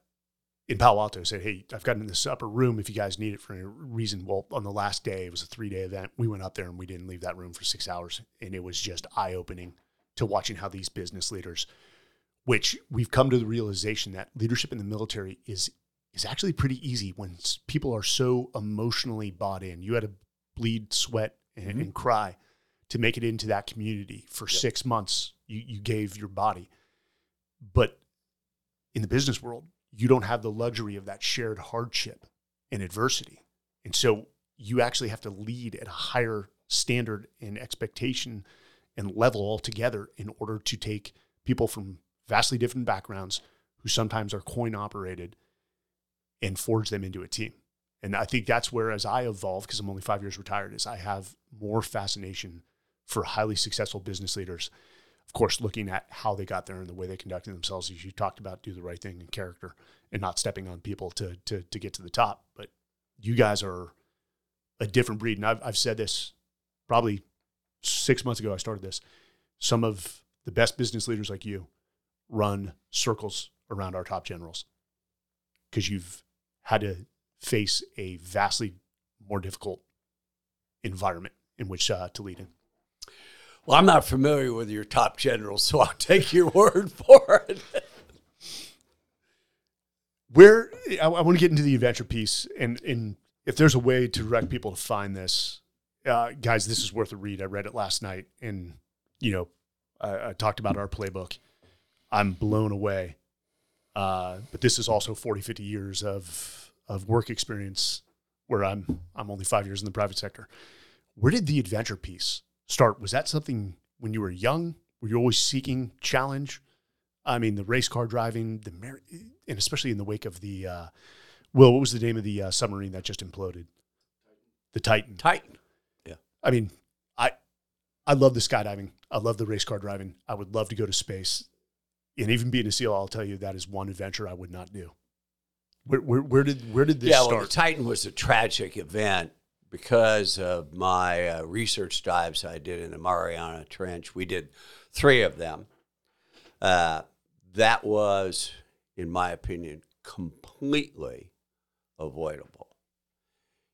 in Palo Alto, said, "Hey, I've gotten in this upper room if you guys need it for any reason." Well, on the last day, it was a three day event. We went up there and we didn't leave that room for six hours, and it was just eye opening to watching how these business leaders, which we've come to the realization that leadership in the military is is actually pretty easy when people are so emotionally bought in. You had to bleed, sweat, and, mm-hmm. and cry to make it into that community for six months. You you gave your body, but in the business world, you don't have the luxury of that shared hardship and adversity. And so you actually have to lead at a higher standard and expectation and level altogether in order to take people from vastly different backgrounds who sometimes are coin operated and forge them into a team. And I think that's where, as I evolve, because I'm only five years retired, is I have more fascination for highly successful business leaders. Of course, looking at how they got there and the way they conducted themselves, as you talked about, do the right thing in character and not stepping on people to to to get to the top. But you guys are a different breed, and I've I've said this probably six months ago. I started this. Some of the best business leaders like you run circles around our top generals because you've had to face a vastly more difficult environment in which uh, to lead in. Well, I'm not familiar with your top generals, so I'll take your word for it. Where I, I want to get into the adventure piece, and and if there's a way to direct people to find this, uh, guys, this is worth a read. I read it last night, and you know, I, I talked about our playbook. I'm blown away. Uh, but this is also 40, 50 years of of work experience where I'm I'm only five years in the private sector. Where did the adventure piece start? Was that something when you were young? Were you always seeking challenge? I mean, the race car driving, the mar- and especially in the wake of the uh, Will, what was the name of the uh, submarine that just imploded? The Titan. Titan. Yeah. I mean, I I love the skydiving. I love the race car driving. I would love to go to space, and even being a SEAL, I'll tell you that is one adventure I would not do. Where where, where did where did this yeah, start? well, the Titan was a tragic event because of my uh, research dives I did in the Mariana Trench. We did three of them. Uh, that was, in my opinion, completely avoidable.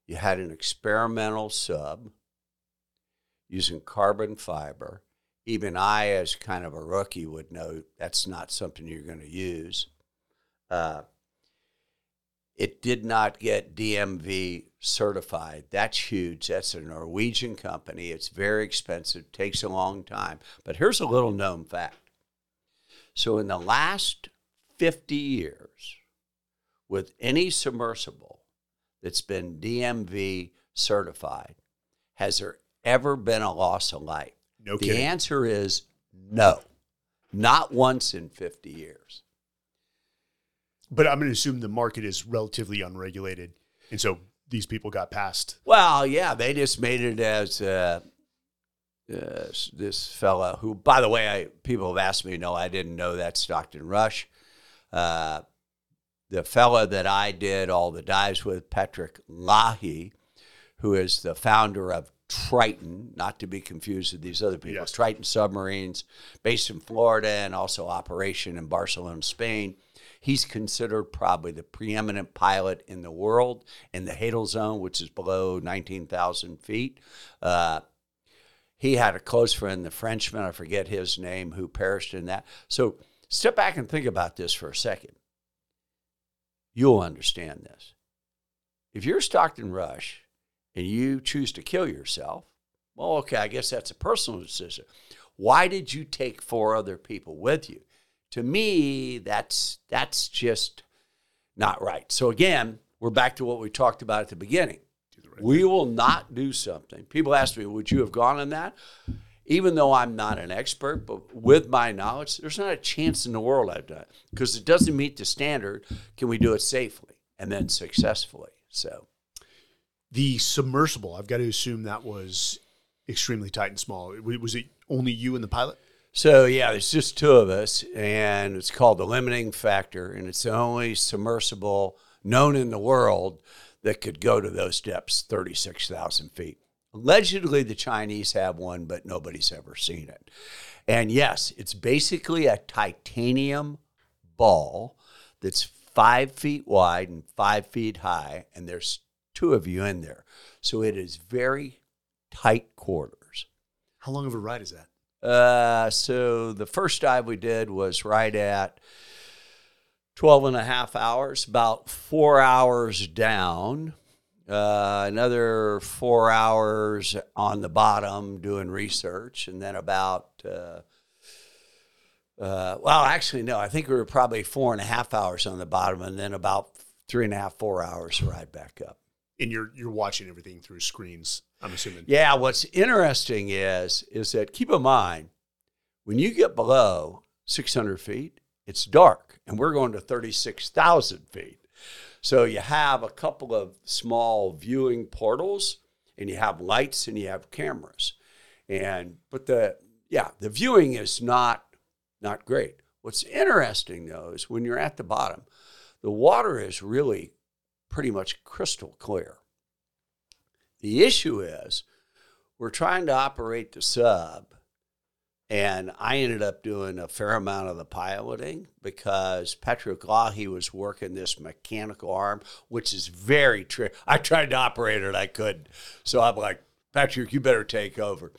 You had an experimental sub using carbon fiber. Even I, as kind of a rookie, would know that's not something you're going to use. Uh, it did not get DNV certified. That's huge. That's a Norwegian company. It's very expensive, takes a long time. But here's a little known fact. So, in the last 50 years, with any submersible that's been DNV certified, has there ever been a loss of life? no the kidding. answer is no, not once in 50 years. But I'm going to assume the market is relatively unregulated, and so these people got past. Well, yeah, they just made it as uh, uh, this fella who, by the way, I, people have asked me, no, I didn't know that Stockton Rush. Uh, the fella that I did all the dives with, Patrick Lahey, who is the founder of Triton, not to be confused with these other people. Yes. Triton Submarines, based in Florida and also operation in Barcelona, Spain. He's considered probably the preeminent pilot in the world in the Hadal Zone, which is below 19,000 feet. Uh, he had a close friend, the Frenchman, I forget his name, who perished in that. So step back and think about this for a second. You'll understand this. If you're Stockton Rush and you choose to kill yourself, well, okay, I guess that's a personal decision. Why did you take four other people with you? To me, that's that's just not right. So again, we're back to what we talked about at the beginning. We will not do something. People ask me, would you have gone on that? Even though I'm not an expert, but with my knowledge, there's not a chance in the world I've done it because it doesn't meet the standard. Can we do it safely and then successfully? So The submersible, I've got to assume that was extremely tight and small. Was it only you and the pilot? So yeah, there's just two of us, and it's called the limiting factor, and it's the only submersible known in the world that could go to those depths, 36,000 feet. Allegedly, the Chinese have one, but nobody's ever seen it. And yes, it's basically a titanium ball that's five feet wide and five feet high, and there's two of you in there. So it is very tight quarters. How long of a ride is that? Uh, so the first dive we did was right at 12 and a half hours, about four hours down, uh, another four hours on the bottom doing research, and then about, uh, uh, well, actually, no, I think we were probably four and a half hours on the bottom, and then about three and a half, four hours to ride back up. and you're you're watching everything through screens. I'm assuming. Yeah, what's interesting is is that keep in mind when you get below 600 feet, it's dark, and we're going to 36,000 feet. So you have a couple of small viewing portals, and you have lights, and you have cameras, and but the yeah the viewing is not not great. What's interesting though is when you're at the bottom, the water is really pretty much crystal clear. The issue is we're trying to operate the sub, and I ended up doing a fair amount of the piloting because Patrick Lahey was working this mechanical arm, which is very tricky. I tried to operate it, I couldn't. So I'm like, Patrick, you better take over.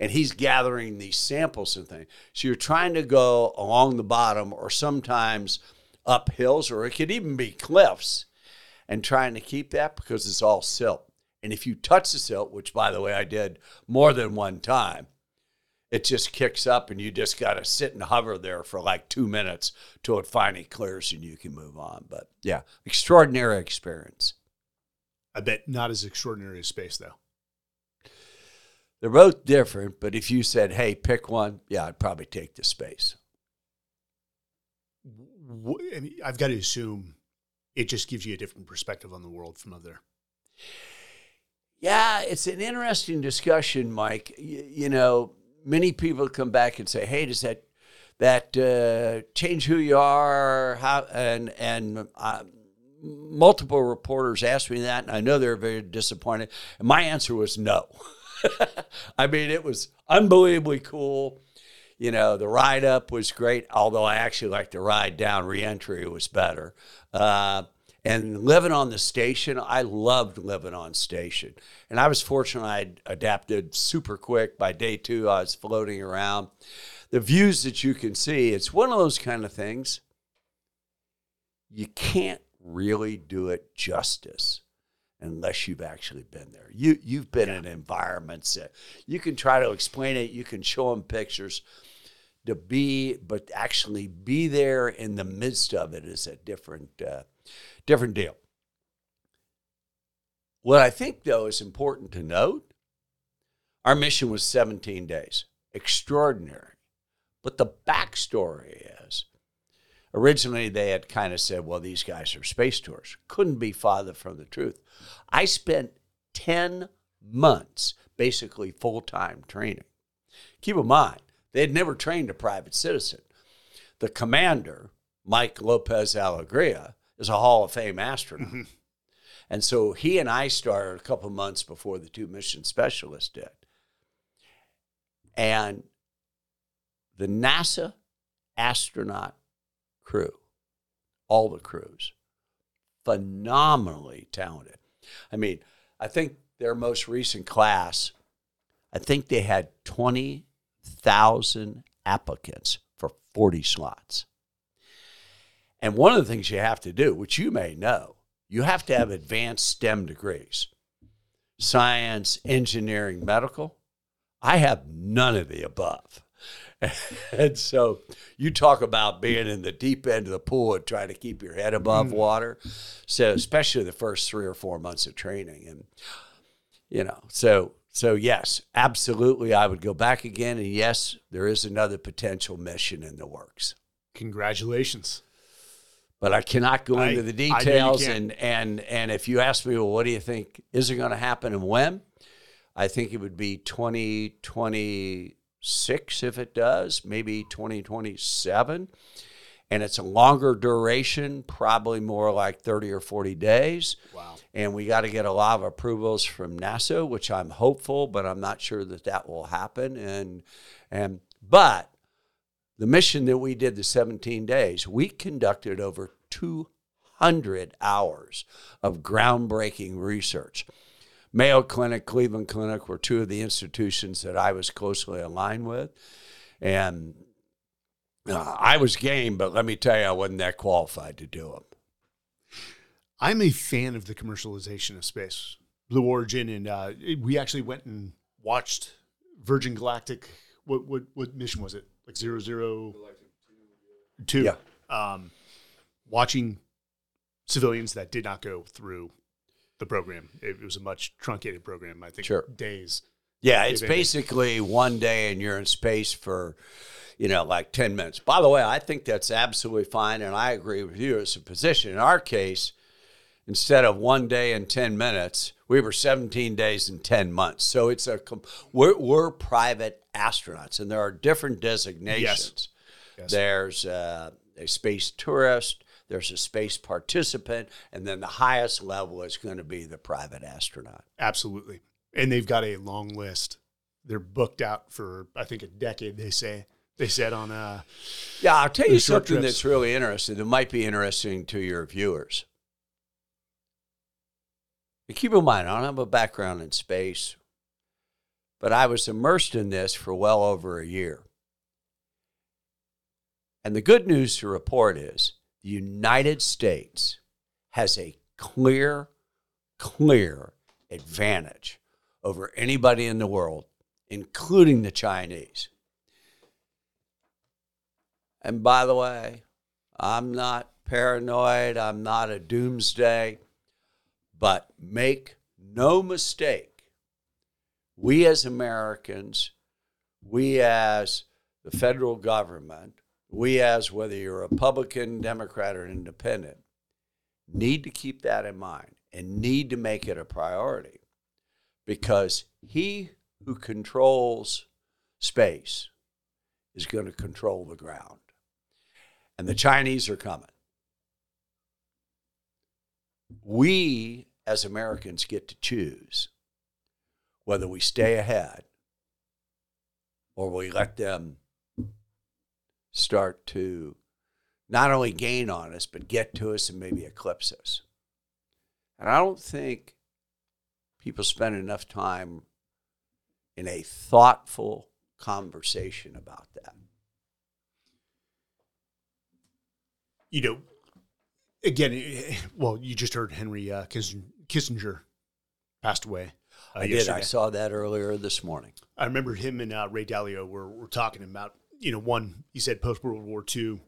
And he's gathering these samples and things. So you're trying to go along the bottom or sometimes up hills, or it could even be cliffs, and trying to keep that because it's all silt. And if you touch the silt, which by the way I did more than one time, it just kicks up and you just got to sit and hover there for like two minutes till it finally clears and you can move on. But yeah, extraordinary experience. I bet not as extraordinary as space though. They're both different, but if you said, hey, pick one, yeah, I'd probably take the space. And I've got to assume it just gives you a different perspective on the world from up there. Yeah, it's an interesting discussion, Mike. You, you know, many people come back and say, "Hey, does that that uh, change who you are?" How and and uh, multiple reporters asked me that, and I know they're very disappointed. And my answer was no. I mean, it was unbelievably cool. You know, the ride up was great, although I actually liked the ride down. Reentry was better. Uh, and living on the station, I loved living on station. And I was fortunate I adapted super quick. By day two, I was floating around. The views that you can see, it's one of those kind of things. You can't really do it justice unless you've actually been there. You you've been in environments that you can try to explain it, you can show them pictures. To be, but actually be there in the midst of it is a different uh, different deal. What I think though is important to note, our mission was 17 days, extraordinary. But the backstory is originally they had kind of said, well, these guys are space tours. Couldn't be farther from the truth. I spent 10 months basically full time training. Keep in mind, they had never trained a private citizen. The commander, Mike Lopez Alegria, is a Hall of Fame astronaut. Mm-hmm. And so he and I started a couple months before the two mission specialists did. And the NASA astronaut crew, all the crews, phenomenally talented. I mean, I think their most recent class, I think they had 20 thousand applicants for 40 slots. And one of the things you have to do, which you may know, you have to have advanced STEM degrees science, engineering, medical. I have none of the above. and so you talk about being in the deep end of the pool and trying to keep your head above mm-hmm. water. So, especially the first three or four months of training. And, you know, so so, yes, absolutely, I would go back again. And yes, there is another potential mission in the works. Congratulations. But I cannot go into I, the details. And, and, and if you ask me, well, what do you think is it going to happen and when? I think it would be 2026 if it does, maybe 2027 and it's a longer duration, probably more like 30 or 40 days. Wow. And we got to get a lot of approvals from NASA, which I'm hopeful, but I'm not sure that that will happen. And and but the mission that we did the 17 days, we conducted over 200 hours of groundbreaking research. Mayo Clinic, Cleveland Clinic were two of the institutions that I was closely aligned with. And uh, I was game, but let me tell you, I wasn't that qualified to do them. I'm a fan of the commercialization of space, Blue Origin, and uh, we actually went and watched Virgin Galactic. What what what mission was it? Like zero zero two. Yeah. Um, watching civilians that did not go through the program. It was a much truncated program. I think Sure. days. Yeah, it's basically one day and you're in space for, you know, like 10 minutes. By the way, I think that's absolutely fine. And I agree with you as a position. In our case, instead of one day and 10 minutes, we were 17 days and 10 months. So it's a, we're, we're private astronauts and there are different designations. Yes. There's uh, a space tourist, there's a space participant, and then the highest level is going to be the private astronaut. Absolutely. And they've got a long list. They're booked out for I think a decade. They say they said on uh Yeah, I'll tell you something trips. that's really interesting that might be interesting to your viewers. And keep in mind, I don't have a background in space, but I was immersed in this for well over a year. And the good news to report is the United States has a clear, clear advantage over anybody in the world, including the Chinese. And by the way, I'm not paranoid, I'm not a doomsday, but make no mistake, we as Americans, we as the federal government, we as whether you're Republican, Democrat, or Independent, need to keep that in mind and need to make it a priority because he who controls space is going to control the ground. And the Chinese are coming. We, as Americans, get to choose whether we stay ahead or we let them start to not only gain on us, but get to us and maybe eclipse us. And I don't think people spend enough time in a thoughtful conversation about that. you know again well you just heard Henry uh, Kissinger passed away. uh, I did. I saw that earlier this morning. I remember him and uh, Ray Dalio were, were talking about, you know, one, he said post World War II,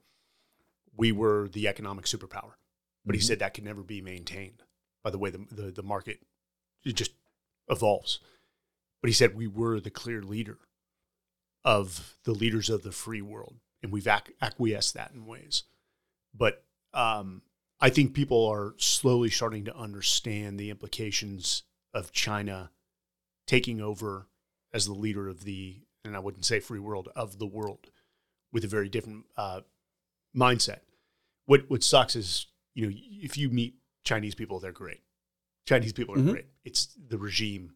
we were the economic superpower, but he Mhm. said that could never be maintained by the way the, the, the market it just evolves. But he said we were the clear leader of the leaders of the free world, and we've ac- acquiesced that in ways. But um, I think people are slowly starting to understand the implications of China taking over as the leader of the, and I wouldn't say free world, of the world with a very different uh, mindset. What what sucks is, you know, if you meet Chinese people, they're great. Chinese people are Mhm. great. It's the regime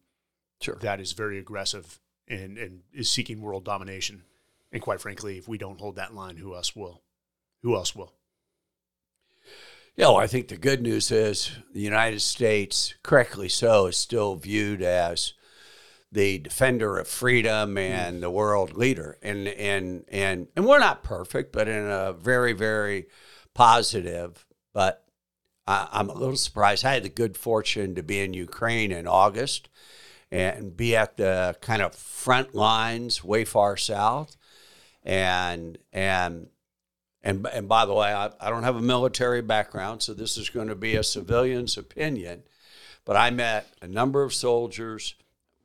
Sure. that is very aggressive and, and is seeking world domination. And quite frankly, if we don't hold that line, who else will? Who else will? Yeah, well, I think the good news is the United States, correctly so, is still viewed as the defender of freedom and mm. the world leader. And and and and we're not perfect, but in a very very positive. But I, I'm a little surprised. I had the good fortune to be in Ukraine in August and be at the kind of front lines, way far south, and and and and by the way, I, I don't have a military background, so this is going to be a civilian's opinion. But I met a number of soldiers.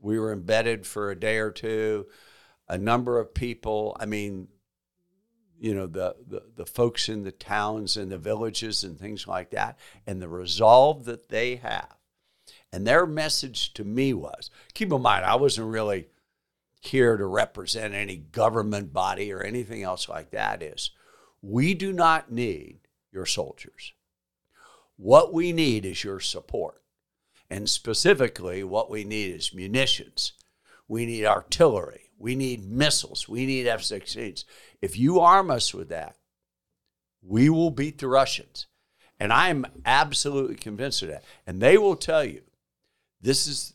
We were embedded for a day or two. A number of people. I mean, you know, the, the the folks in the towns and the villages and things like that, and the resolve that they have. And their message to me was: keep in mind, I wasn't really here to represent any government body or anything else like that. Is we do not need your soldiers. What we need is your support. And specifically, what we need is munitions. We need artillery. We need missiles. We need F 16s. If you arm us with that, we will beat the Russians. And I'm absolutely convinced of that. And they will tell you this is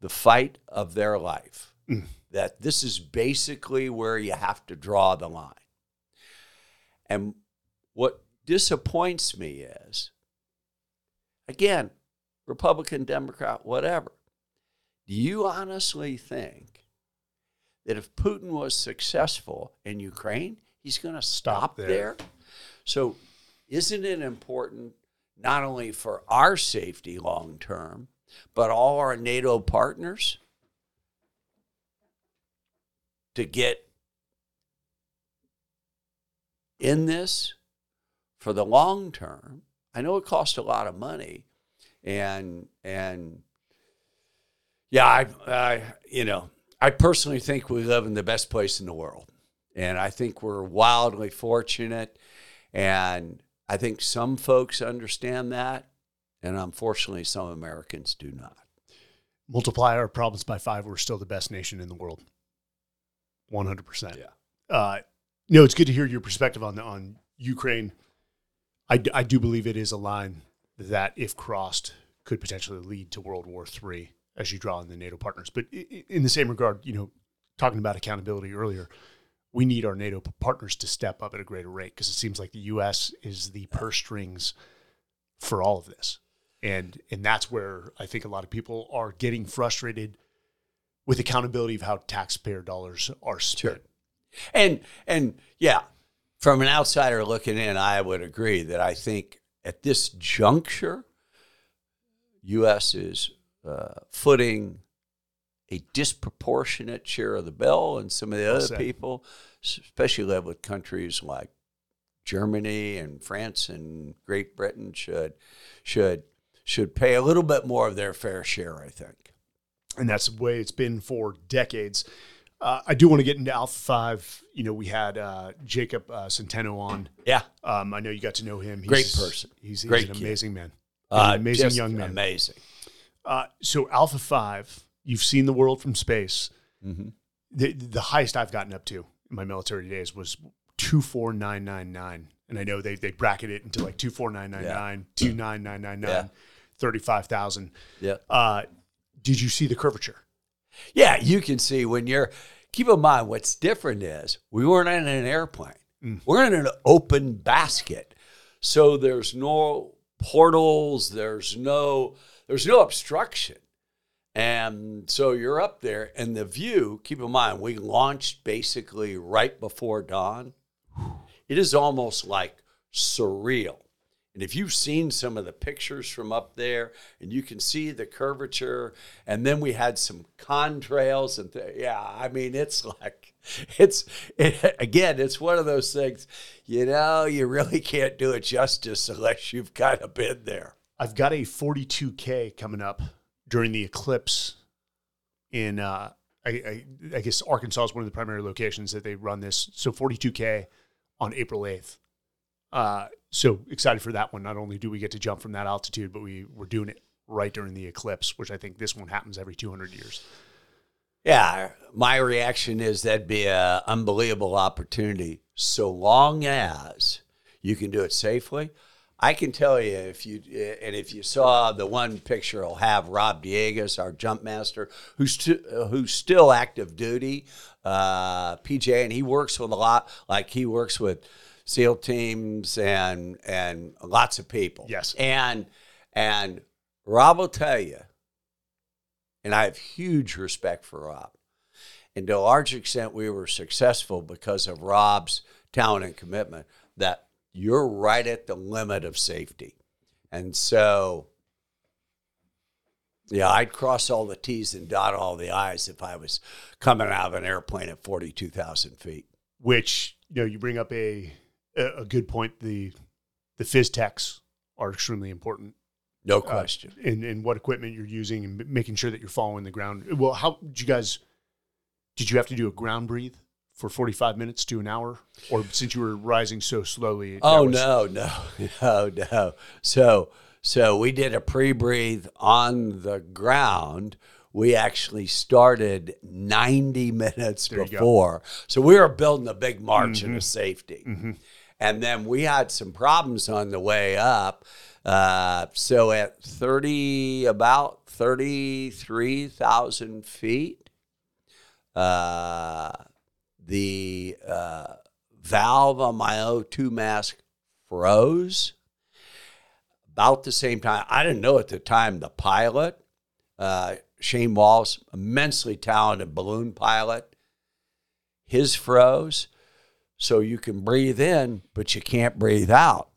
the fight of their life, Mm. that this is basically where you have to draw the line. And what disappoints me is, again, Republican, Democrat, whatever. Do you honestly think that if Putin was successful in Ukraine, he's going to stop, there. there? So, isn't it important not only for our safety long term, but all our NATO partners to get in this for the long term. I know it costs a lot of money, and and yeah, I, I you know I personally think we live in the best place in the world, and I think we're wildly fortunate, and I think some folks understand that, and unfortunately, some Americans do not. Multiply our problems by five, we're still the best nation in the world. One hundred percent. Yeah. Uh, no, it's good to hear your perspective on on Ukraine. I, d- I do believe it is a line that, if crossed, could potentially lead to World War III as you draw in the NATO partners. But in the same regard, you know, talking about accountability earlier, we need our NATO partners to step up at a greater rate because it seems like the U.S. is the purse strings for all of this, and and that's where I think a lot of people are getting frustrated with accountability of how taxpayer dollars are spent. And and yeah, from an outsider looking in, I would agree that I think at this juncture, U.S. is uh, footing a disproportionate share of the bill, and some of the Well other said. people, especially live with countries like Germany and France and Great Britain, should should should pay a little bit more of their fair share. I think. and that's the way it's been for decades. Uh, I do want to get into Alpha Five. You know, we had uh, Jacob uh, Centeno on. Yeah, Um, I know you got to know him. He's, Great person. He's, he's Great an kid. amazing man. uh, an amazing young man. Amazing. Uh, so Alpha Five, you've seen the world from space. hmm The, the highest I've gotten up to in my military days was two four nine nine nine, and I know they they bracket it into like two four nine nine nine, two nine nine nine Yeah. nine, thirty five thousand. Yeah. Uh, did you see the curvature? Yeah, you can see when you're. Keep in mind, what's different is we weren't in an airplane. Mm. We're in an open basket, so there's no portals. There's no there's no obstruction, and so you're up there, and the view. Keep in mind, we launched basically right before dawn. It is almost like surreal. And if you've seen some of the pictures from up there, and you can see the curvature, and then we had some contrails, and th- yeah, I mean, it's like, it's it, again, it's one of those things, you know, you really can't do it justice unless you've kind of been there. I've got a 42K coming up during the eclipse in, uh, I, I, I guess Arkansas is one of the primary locations that they run this. So 42K on April 8th. Uh, so excited for that one. Not only do we get to jump from that altitude, but we, we're doing it right during the eclipse, which I think this one happens every 200 years. Yeah, my reaction is that'd be an unbelievable opportunity so long as you can do it safely. I can tell you if you and if you saw the one picture, I'll have Rob Diegas, our jump master, who's who's still active duty, uh, PJ, and he works with a lot. Like he works with SEAL teams and and lots of people. Yes. and and Rob will tell you, and I have huge respect for Rob. And to a large extent, we were successful because of Rob's talent and commitment. That you're right at the limit of safety, and so yeah, I'd cross all the T's and dot all the I's if I was coming out of an airplane at forty-two thousand feet. Which, you know, you bring up a, a, good point. The, the phys techs are extremely important No uh, question. in, in what equipment you're using and making sure that you're following the ground. Well, how did you guys? Did you have to do a ground breathe for 45 minutes to an hour, or since you were rising so slowly? Oh was- no, no, no, no. So so we did a pre-breathe on the ground. We actually started 90 minutes There before. So we were building a big margin Mhm. of safety. Mhm. And then we had some problems on the way up. Uh, so at 30, about 33,000 feet, uh, the uh, valve on my O2 mask froze. About the same time, I didn't know at the time the pilot, uh, Shane Walls, immensely talented balloon pilot, his froze. So you can breathe in, but you can't breathe out.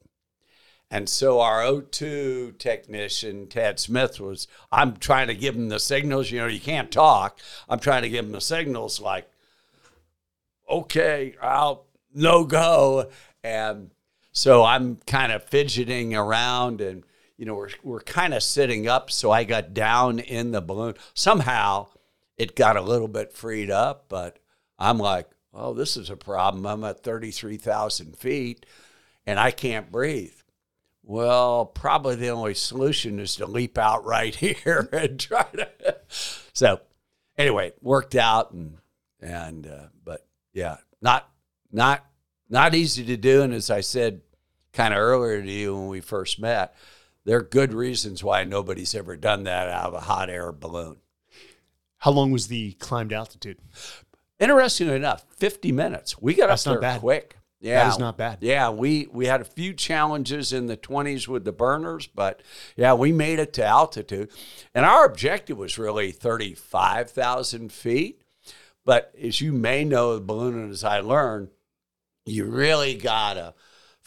And so our O2 technician, Ted Smith, was, I'm trying to give him the signals. You know, you can't talk. I'm trying to give him the signals like, okay, I'll no go. And so I'm kind of fidgeting around and, you know, we're, we're kind of sitting up. So I got down in the balloon. Somehow it got a little bit freed up, but I'm like, oh, this is a problem. I'm at 33,000 feet and I can't breathe. Well, probably the only solution is to leap out right here and try to. So, anyway, worked out and and uh, but yeah, not not not easy to do. And as I said, kind of earlier to you when we first met, there are good reasons why nobody's ever done that out of a hot air balloon. How long was the climbed altitude? Interestingly enough, 50 minutes. We got That's up there bad. quick. Yeah, That is not bad. Yeah, we we had a few challenges in the 20s with the burners, but yeah, we made it to altitude. And our objective was really 35,000 feet. But as you may know, the balloon, and as I learned, you really gotta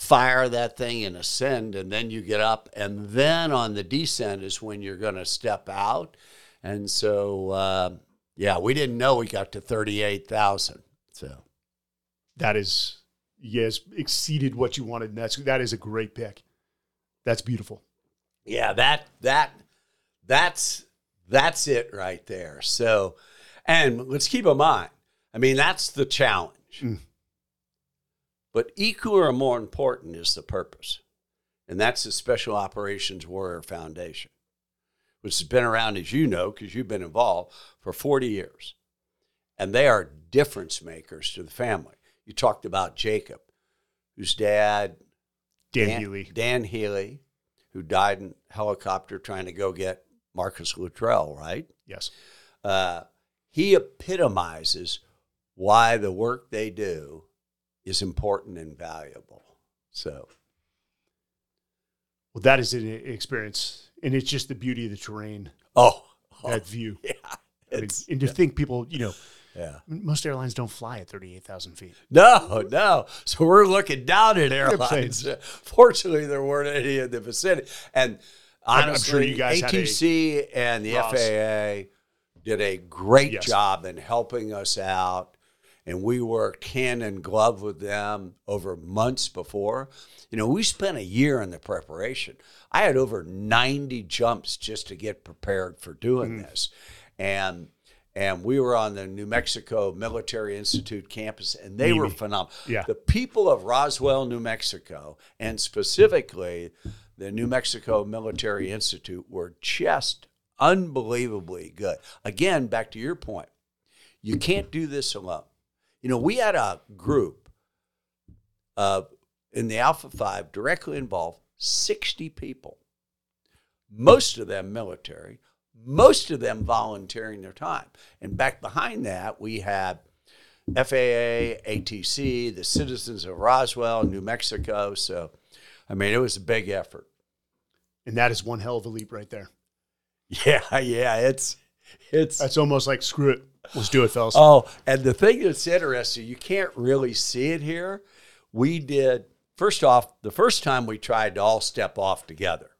fire that thing and ascend, and then you get up, and then on the descent is when you're going to step out. And so, uh, yeah, we didn't know we got to 38,000. So. That is yes, exceeded what you wanted. And that's that is a great pick. That's beautiful. Yeah, that that that's that's it right there. So, and let's keep in mind, I mean, that's the challenge. Mm. But equal or more important is the purpose. And that's the Special Operations Warrior Foundation, which has been around, as you know, because you've been involved for 40 years. And they are difference makers to the family. You talked about Jacob, whose dad Dan, Healy. Dan Healy, who died in helicopter trying to go get Marcus Luttrell, right? Yes. Uh, he epitomizes why the work they do is important and valuable. So, Well, that is an experience, and it's just the beauty of the terrain, oh, oh, that view. yeah, I mean, and to think people, you know, yeah. most airlines don't fly at thirty-eight thousand feet. No, no. So we're looking down at airlines. Fortunately, there weren't any in the vicinity. And I'm- I'm sure you guys had a- ATC and the Ross. FAA did a great Yes. job in helping us out. And we worked hand in glove with them over months before. You know, we spent a year in the preparation. I had over 90 jumps just to get prepared for doing Mm-hmm. this. And and we were on the New Mexico Military Institute campus, and they were phenomenal. Yeah. The people of Roswell, New Mexico, and specifically the New Mexico Military Institute were just unbelievably good. Again, back to your point, you can't do this alone. You know, we had a group uh, in the Alpha 5 directly involved 60 people, most of them military, most of them volunteering their time. And back behind that, we had FAA, ATC, the citizens of Roswell, New Mexico. So, I mean, it was a big effort. And that is one hell of a leap right there. Yeah, yeah, it's it's That's almost like screw it. Let's do it, fellas. Oh, and the thing that's interesting, you can't really see it here. We did first off, the first time we tried to all step off together.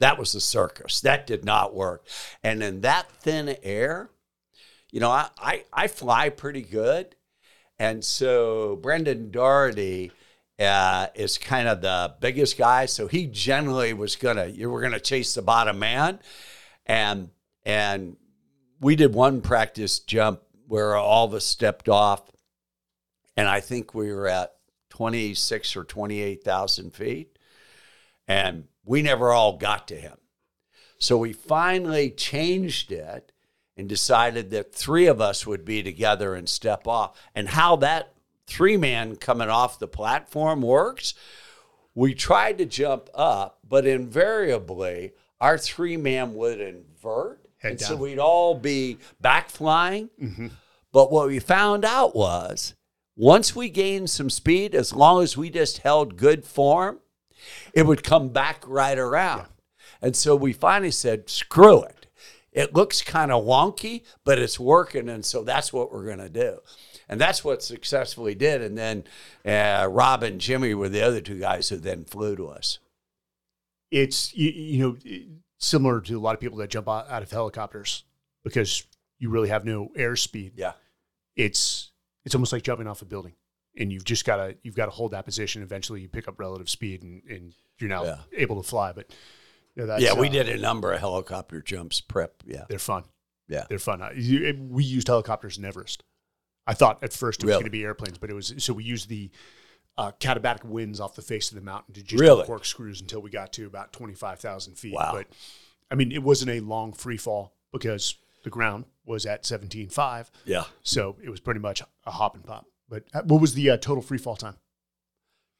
That was a circus. That did not work. And in that thin air, you know, I, I, I fly pretty good. And so Brendan Doherty uh, is kind of the biggest guy. So he generally was gonna, you were gonna chase the bottom man. And and we did one practice jump where all of us stepped off, and I think we were at 26 or 28,000 feet, and we never all got to him. So we finally changed it and decided that three of us would be together and step off. And how that three man coming off the platform works, we tried to jump up, but invariably our three man would invert. Head and so we'd all be back flying. Mhm. But what we found out was once we gained some speed, as long as we just held good form, it would come back right around. And so we finally said, screw it. It looks kind of wonky, but it's working. And so that's what we're going to do. And that's what successfully did. And then uh, Rob and Jimmy were the other two guys who then flew to us. it's you, you know similar to a lot of people that jump out, of helicopters because you really have no airspeed. Yeah. It's it's almost like jumping off a building, and you've just got to you've got to hold that position. Eventually, you pick up relative speed, and, and you're now Yeah. able to fly. But you know, that's, yeah, we uh, did a number of helicopter jumps prep. Yeah. They're fun. Yeah. They're fun. We used helicopters in Everest. I thought at first it was Really? going to be airplanes, but it was so we used the uh, katabatic winds off the face of the mountain to just Really? corkscrews until we got to about twenty five thousand feet. Wow. But I mean, it wasn't a long free fall because the ground was at seventeen five, Yeah. so it was pretty much a hop and pop. But uh, what was the uh, total free fall time?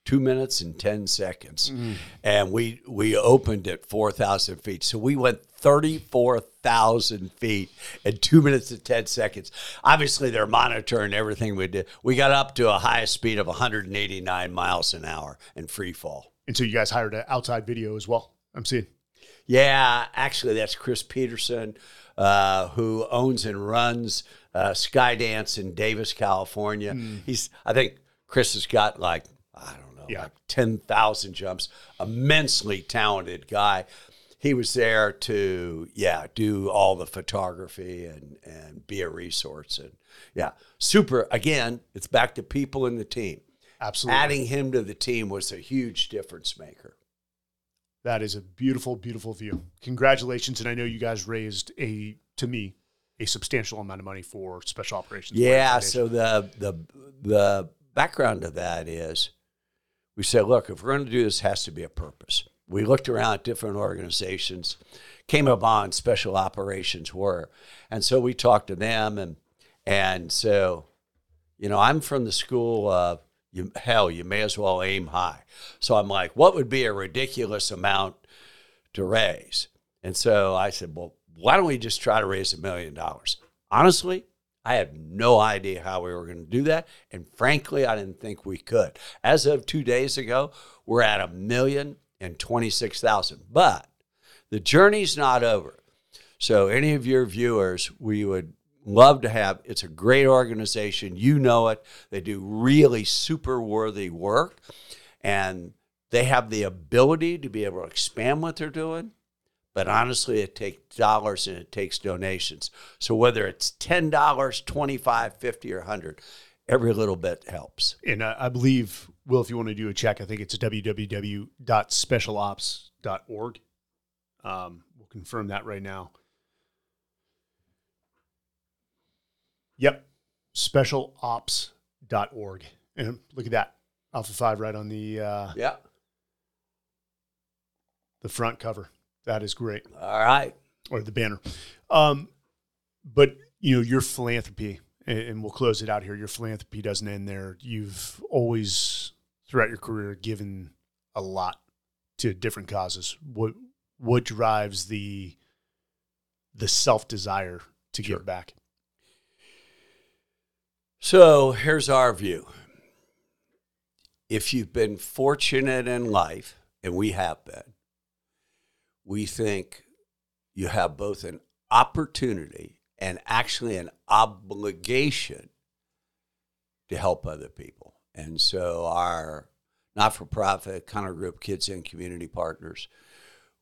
Two minutes and 10 seconds. Mm. And we, we opened at 4,000 feet. So we went 34,000 feet in two minutes and 10 seconds. Obviously, they're monitoring everything we did. We got up to a highest speed of 189 miles an hour in free fall. And so you guys hired an outside video as well. I'm seeing. Yeah, actually, that's Chris Peterson, uh, who owns and runs uh, Skydance in Davis, California. Hmm. He's, I think Chris has got like, I don't know, Yeah. like 10,000 jumps. Immensely talented guy. He was there to, yeah, do all the photography and, and be a resource. And yeah, super. Again, it's back to people in the team. Absolutely. Adding him to the team was a huge difference maker. That is a beautiful, beautiful view. Congratulations. And I know you guys raised a, to me, a substantial amount of money for special operations. Yeah. So the the the background of that is, we said, look, if we're going to do this, it has to be a purpose. We looked around at different organizations, came upon special operations were, and so we talked to them, and and so, you know, I'm from the school of you, hell, you may as well aim high. So I'm like, what would be a ridiculous amount to raise? And so I said, well, why don't we just try to raise a million dollars? Honestly, I had no idea how we were going to do that. And frankly, I didn't think we could. As of two days ago, we're at a million and 26,000. But the journey's not over. So, any of your viewers, we would love to have. It's a great organization. You know it. They do really super worthy work. And they have the ability to be able to expand what they're doing. But honestly, it takes dollars and it takes donations. So whether it's $10, $25, 50 or 100 every little bit helps. And uh, I believe, Will, if you want to do a check, I think it's www.specialops.org. Um, we'll confirm that right now. Yep, specialops.org. And look at that. Alpha 5 right on the uh, Yeah. the front cover. That is great. All right. or the banner. Um, but you know your philanthropy, and, we'll close it out here. Your philanthropy doesn't end there. You've always, throughout your career, given a lot to different causes. What what drives the the self desire to Sure. give back? So here's our view. If you've been fortunate in life, and we have been, we think you have both an opportunity and actually an obligation to help other people. And so our not for profit Connor Group Kids and Community Partners,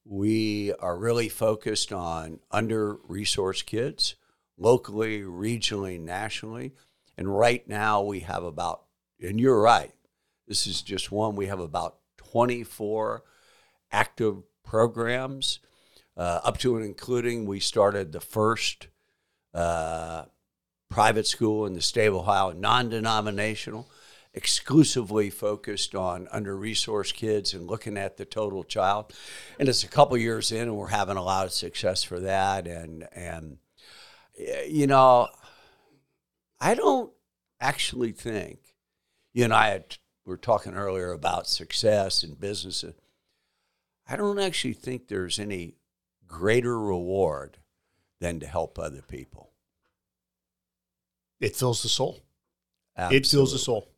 we are really focused on under resourced kids locally, regionally, nationally. And right now we have about, and you're right, this is just one, we have about 24 active programs, uh, up to and including we started the first uh, private school in the state of Ohio, non denominational, exclusively focused on under resourced kids and looking at the total child. And it's a couple years in, and we're having a lot of success for that. And, and you know, I don't actually think, you and I had, we were talking earlier about success in business. I don't actually think there's any greater reward than to help other people. It fills the soul. It fills the soul.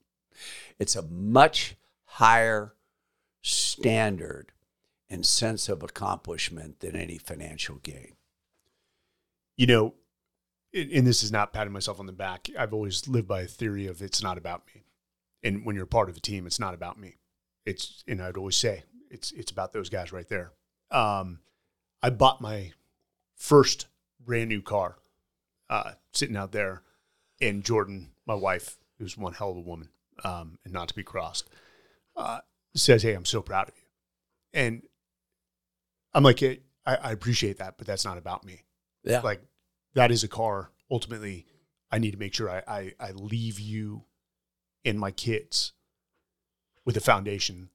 It's a much higher standard and sense of accomplishment than any financial gain. You know, and and this is not patting myself on the back. I've always lived by a theory of it's not about me. And when you're part of a team, it's not about me. It's and I'd always say it's it's about those guys right there. Um, I bought my first brand new car, uh, sitting out there, and Jordan, my wife, who's one hell of a woman, um, and not to be crossed, uh, says, "Hey, I'm so proud of you," and I'm like, "Hey, I, I appreciate that, but that's not about me. Yeah. Like that is a car. Ultimately, I need to make sure I, I, I leave you and my kids with a foundation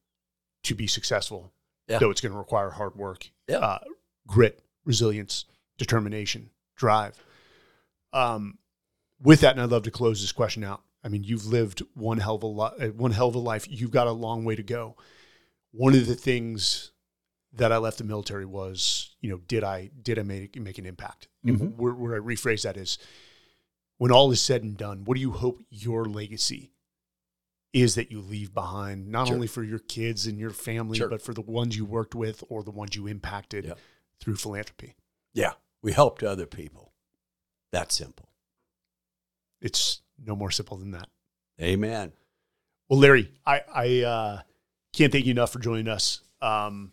to be successful. Yeah. Though it's going to require hard work, Yeah. uh, grit, resilience, determination, drive. Um, with that, and I'd love to close this question out. I mean, you've lived one hell of a li- uh, one hell of a life. You've got a long way to go. One of the things that I left the military was, you know, did I did I make make an impact? Mhm. Where, where I rephrase that is, when all is said and done, what do you hope your legacy is that you leave behind, not Sure. only for your kids and your family, Sure. but for the ones you worked with or the ones you impacted Yeah. through philanthropy? Yeah. We helped other people. That simple. It's no more simple than that. Amen. Well, Larry, I, I uh, can't thank you enough for joining us. Um,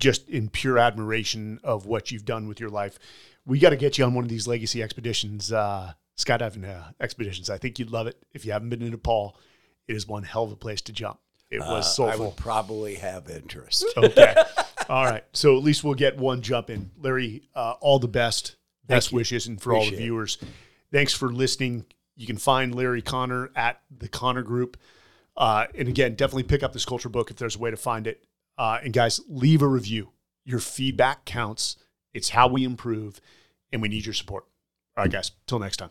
just in pure admiration of what you've done with your life. We got to get you on one of these legacy expeditions, uh, skydiving uh, expeditions. I think you'd love it. If you haven't been to Nepal, it is one hell of a place to jump. It was Uh, I soulful. would probably have interest. okay. All right. So at least we'll get one jump in. Larry, uh, all the best. Best wishes. And for all the Appreciate it. viewers, thanks for listening. You can find Larry Connor at the Connor Group. Uh, and again, definitely pick up this culture book if there's a way to find it. Uh, and guys, leave a review. Your feedback counts. It's how we improve, and we need your support. All right, guys. Till next time.